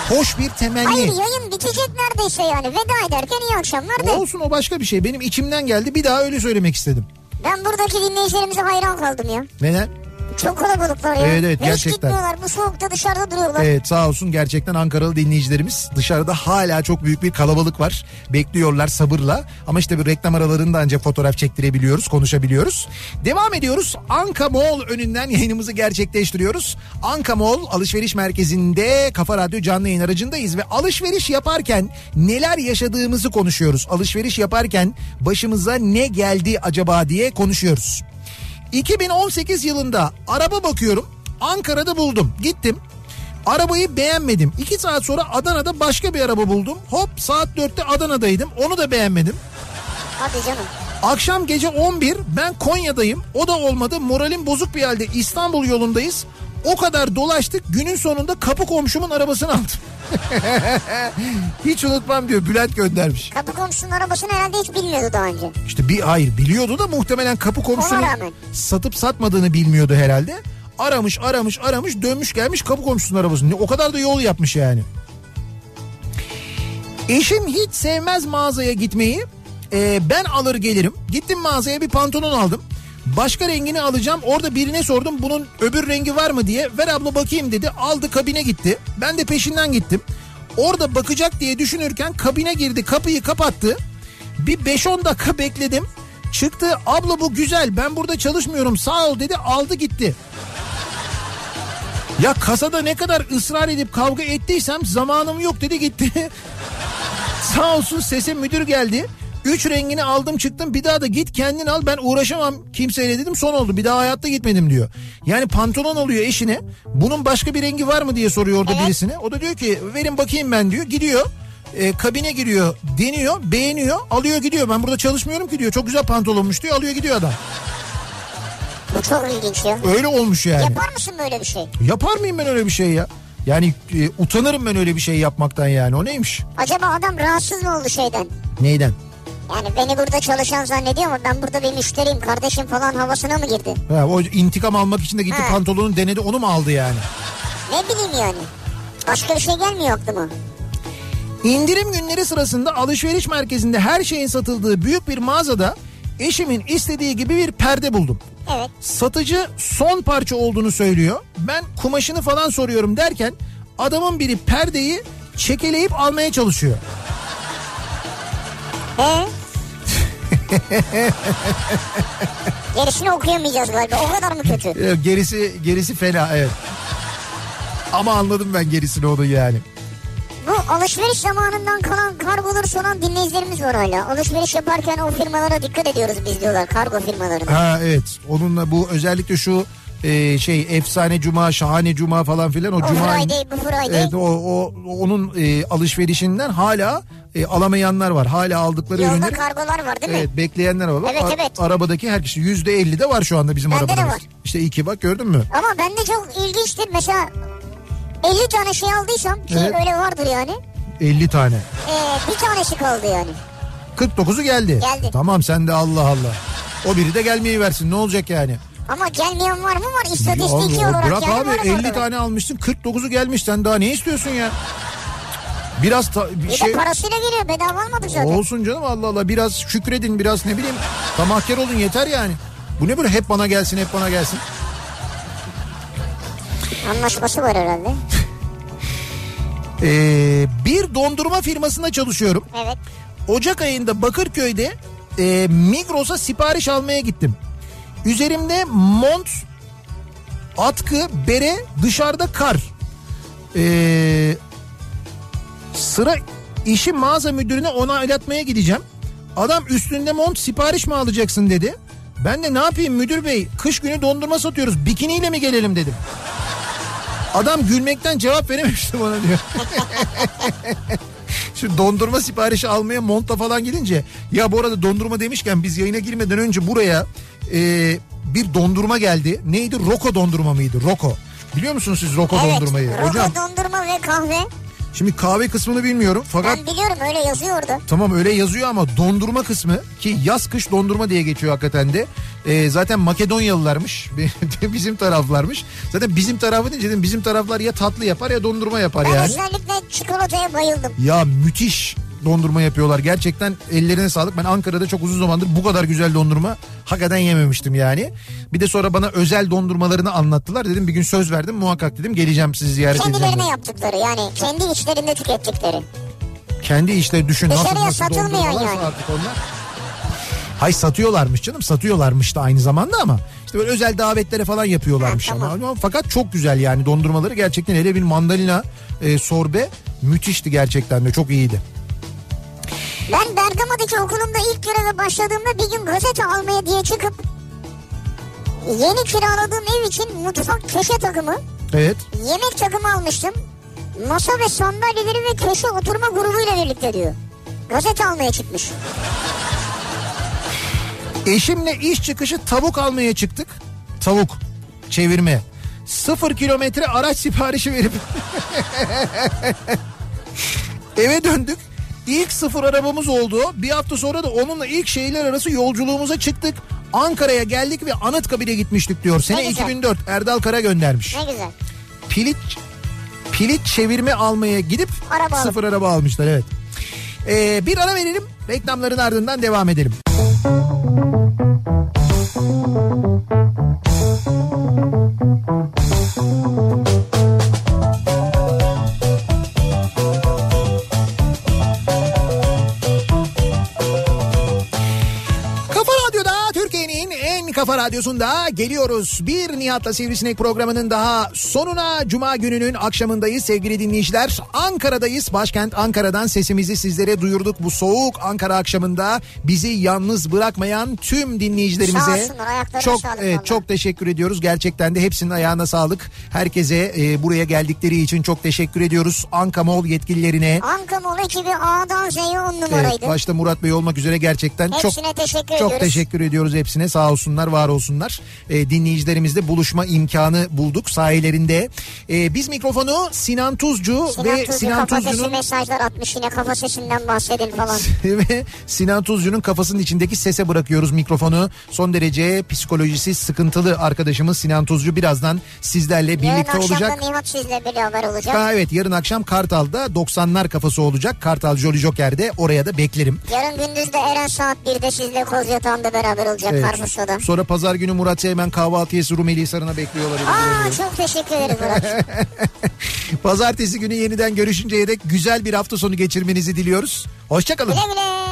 Hoş bir temenni. Hayır yayın bitecek neredeyse yani. Veda ederken iyi akşamlar de. Olsun o başka bir şey. Benim içimden geldi. Bir daha öyle söylemek istedim. Ben buradaki dinleyicilerimize hayran kaldım ya. Neden? Çok kalabalıklar ya. Evet, evet, Ve Hiç gerçekten. gitmiyorlar bu soğukta dışarıda duruyorlar. Evet sağ olsun gerçekten Ankaralı dinleyicilerimiz dışarıda hala çok büyük bir kalabalık var. Bekliyorlar sabırla ama işte bir reklam aralarında ancak fotoğraf çektirebiliyoruz, konuşabiliyoruz. Devam ediyoruz. Anka Mall önünden yayınımızı gerçekleştiriyoruz. Anka Mall alışveriş merkezinde Kafa Radyo canlı yayın aracındayız ve alışveriş yaparken neler yaşadığımızı konuşuyoruz. Alışveriş yaparken başımıza ne geldi acaba diye konuşuyoruz. 2018 yılında araba bakıyorum. Ankara'da buldum. Gittim. Arabayı beğenmedim. 2 saat sonra Adana'da başka bir araba buldum. Hop saat 4'te Adana'daydım. Onu da beğenmedim. Hadi canım. Akşam gece 11 ben Konya'dayım. O da olmadı. Moralim bozuk bir halde İstanbul yolundayız. O kadar dolaştık. Günün sonunda kapı komşumun arabasını aldım. Hiç unutmam diyor. Bülent göndermiş. Kapı komşunun arabasını herhalde hiç bilmiyordu daha önce. İşte bir hayır biliyordu da muhtemelen kapı komşusunun satıp satmadığını bilmiyordu herhalde. Aramış aramış aramış dönmüş gelmiş kapı komşusunun arabasını. O kadar da yol yapmış yani. Eşim hiç sevmez mağazaya gitmeyi. Ee, ben alır gelirim. Gittim mağazaya bir pantolon aldım. Başka rengini alacağım. Orada birine sordum bunun öbür rengi var mı diye. Ver abla bakayım dedi. Aldı kabine gitti. Ben de peşinden gittim. Orada bakacak diye düşünürken kabine girdi kapıyı kapattı. Bir 5-10 dakika bekledim. Çıktı abla bu güzel ben burada çalışmıyorum sağ ol dedi aldı gitti. Ya kasada ne kadar ısrar edip kavga ettiysem zamanım yok dedi gitti. Sağ olsun sese müdür geldi. Üç rengini aldım çıktım bir daha da git kendin al ben uğraşamam kimseyle dedim son oldu bir daha hayatta gitmedim diyor. Yani pantolon alıyor eşine bunun başka bir rengi var mı diye soruyor orada Evet. birisine. O da diyor ki verin bakayım ben diyor gidiyor e, kabine giriyor deniyor beğeniyor alıyor gidiyor ben burada çalışmıyorum ki diyor çok güzel pantolonmuş diyor alıyor gidiyor adam. Bu çok ilginç ya. Öyle olmuş yani. Yapar mısın böyle bir şey? Yapar mıyım ben öyle bir şey ya? Yani e, utanırım ben öyle bir şey yapmaktan yani o neymiş? Acaba adam rahatsız mı oldu şeyden? Neyden? Yani beni burada çalışan zannediyor ama ben burada bir müşteriyim kardeşim falan havasına mı girdi? Ha, o intikam almak için de gitti Ha. pantolonun denedi onu mu aldı yani? Ne bileyim yani. Başka bir şey gelmiyor aklıma. İndirim günleri sırasında alışveriş merkezinde her şeyin satıldığı büyük bir mağazada eşimin istediği gibi bir perde buldum. Evet. Satıcı son parça olduğunu söylüyor. Ben kumaşını falan soruyorum derken adamın biri perdeyi çekeleyip almaya çalışıyor. He? Gerisini okuyamayacağız galiba. O kadar mı kötü? Ee, Gerisi gerisi fena evet. Ama anladım ben gerisini onu yani. Bu alışveriş zamanından kalan kargoları soran dinleyicilerimiz var hala. Alışveriş yaparken o firmalara dikkat ediyoruz biz diyorlar kargo firmalarına. Ha evet. Onunla bu özellikle şu e, şey efsane cuma, şahane cuma falan filan o, O cuma Friday bu Friday. Evet o, o onun e, alışverişinden hala e, alamayanlar var. Hala aldıkları Yolda ürünleri kargolar var değil mi? Evet bekleyenler var. Evet, a- evet. Arabadaki her kişi yüzde elli de var şu anda bizim Bende de arabada. var. İşte iki bak gördün mü? Ama bende çok ilginçtir. Mesela 50 tane şey aldıysam ki Evet. öyle vardır yani. 50 tane. Ee, bir tanesi kaldı yani. 49'u geldi. Geldi. Tamam sen de Allah Allah. O biri de gelmeyi versin ne olacak yani? Ama gelmeyen var mı var Ya istatistiki abi, olarak bırak yani abi var 50 orada. tane almışsın 49'u gelmiş sen daha ne istiyorsun ya? Biraz ta- bir Bir şey de parasıyla geliyor bedava almadık zaten. olsun canım Allah Allah biraz şükredin biraz ne bileyim tamahkar olun yeter yani. Bu ne böyle hep bana gelsin hep bana gelsin. Anlaşması var herhalde. Ee, bir dondurma firmasında çalışıyorum. Evet. Ocak ayında Bakırköy'de e, Migros'a sipariş almaya gittim. Üzerimde mont, atkı, bere, dışarıda kar. Ee, sıra işi mağaza müdürüne onaylatmaya gideceğim. Adam üstünde mont sipariş mi alacaksın dedi. Ben de ne yapayım müdür bey kış günü dondurma satıyoruz bikiniyle mi gelelim dedim. Adam gülmekten cevap verememişti bana diyor. Şu dondurma siparişi almaya montla falan gidince ya bu arada dondurma demişken biz yayına girmeden önce buraya e, bir dondurma geldi. Neydi? Roko dondurma mıydı? Roko. Biliyor musunuz siz Roko Evet. dondurmayı? Roko Hocam dondurma ve kahve. şimdi kahve kısmını bilmiyorum fakat Ben biliyorum öyle yazıyor orada. Tamam öyle yazıyor ama dondurma kısmı ki yaz kış dondurma diye geçiyor hakikaten de. Ee, zaten Makedonyalılarmış bizim taraflarmış. Zaten bizim tarafı deyince dedim bizim taraflar ya tatlı yapar ya dondurma yapar Ben yani. özellikle çikolataya bayıldım. Ya müthiş dondurma yapıyorlar. Gerçekten ellerine sağlık. Ben Ankara'da çok uzun zamandır bu kadar güzel dondurma hakikaten yememiştim yani. Bir de sonra bana özel dondurmalarını anlattılar. Dedim bir gün söz verdim muhakkak dedim geleceğim sizi ziyaret edeceğim. Kendilerine yaptıkları yani kendi içlerinde tükettikleri. Kendi işleri düşün. Dışarıya nasıl nasıl satılmıyor yani. Artık onlar. Hay satıyorlarmış canım satıyorlarmış da aynı zamanda ama işte böyle özel davetlere falan yapıyorlarmış Ha, tamam. ama. ama fakat çok güzel yani dondurmaları gerçekten hele bir mandalina e, sorbe müthişti gerçekten de çok iyiydi. Bergama'daki okulumda ilk göreve başladığımda bir gün gazete almaya diye çıkıp yeni kiraladığım ev için mutfak köşe takımı, Evet. yemek takımı almıştım. Masa ve sandalyeleri ve köşe oturma grubuyla birlikte diyor. Gazete almaya çıkmış. Eşimle iş çıkışı tavuk almaya çıktık. Tavuk çevirme. Sıfır kilometre araç siparişi verip eve döndük. İlk sıfır arabamız oldu. Bir hafta sonra da onunla ilk şehirler arası yolculuğumuza çıktık. Ankara'ya geldik ve Anıtkabir'e gitmiştik diyor. Sene Ne güzel. 2004 Erdal Kara göndermiş. Ne güzel. Pilit pilit çevirme almaya gidip Araba alıp. sıfır araba almışlar evet. Ee, bir ara verelim reklamların ardından devam edelim. Kafa radyosunda geliyoruz. Bir Nihat'la Sivrisinek programının daha sonuna Cuma gününün akşamındayız sevgili dinleyiciler. Ankara'dayız. Başkent Ankara'dan sesimizi sizlere duyurduk. Bu soğuk Ankara akşamında bizi yalnız bırakmayan tüm dinleyicilerimize olsunlar, çok vallahi. çok teşekkür ediyoruz. Gerçekten de hepsinin ayağına sağlık. Herkese e, buraya geldikleri için çok teşekkür ediyoruz. Anka Mall yetkililerine Anka Mall ekibi A'dan Z'ye on numaraydı. Evet, başta Murat Bey olmak üzere gerçekten çok Hepsine teşekkür çok ediyoruz. teşekkür ediyoruz hepsine. Sağ olsunlar, var olsunlar. Ee, dinleyicilerimizle buluşma imkanı bulduk sayelerinde. Ee, biz mikrofonu Sinan Tuzcu Sinan ve Tuzcu Sinan Tuzcu'nun mesajlar atmış yine kafa sesinden bahsedin falan. ve Sinan Tuzcu'nun kafasının içindeki sese bırakıyoruz mikrofonu. Son derece psikolojisi sıkıntılı arkadaşımız Sinan Tuzcu birazdan sizlerle Yarın birlikte akşam olacak. da Nihat sizle beraber olacak. Ha, evet yarın akşam Kartal'da 90'lar kafası olacak. Kartal Jolly Joker'de oraya da beklerim. Yarın gündüz de Eren saat 1'de sizle Koz Yatağı'nda beraber olacak Evet. Karpuzsa'da. Sonra pazar günü Murat Seymen kahvaltıya Rumeli Hisarı'na bekliyor olabilir. Aa çok teşekkür ederim Murat. Pazartesi günü yeniden görüşünceye dek güzel bir hafta sonu geçirmenizi diliyoruz. Hoşçakalın. güle güle.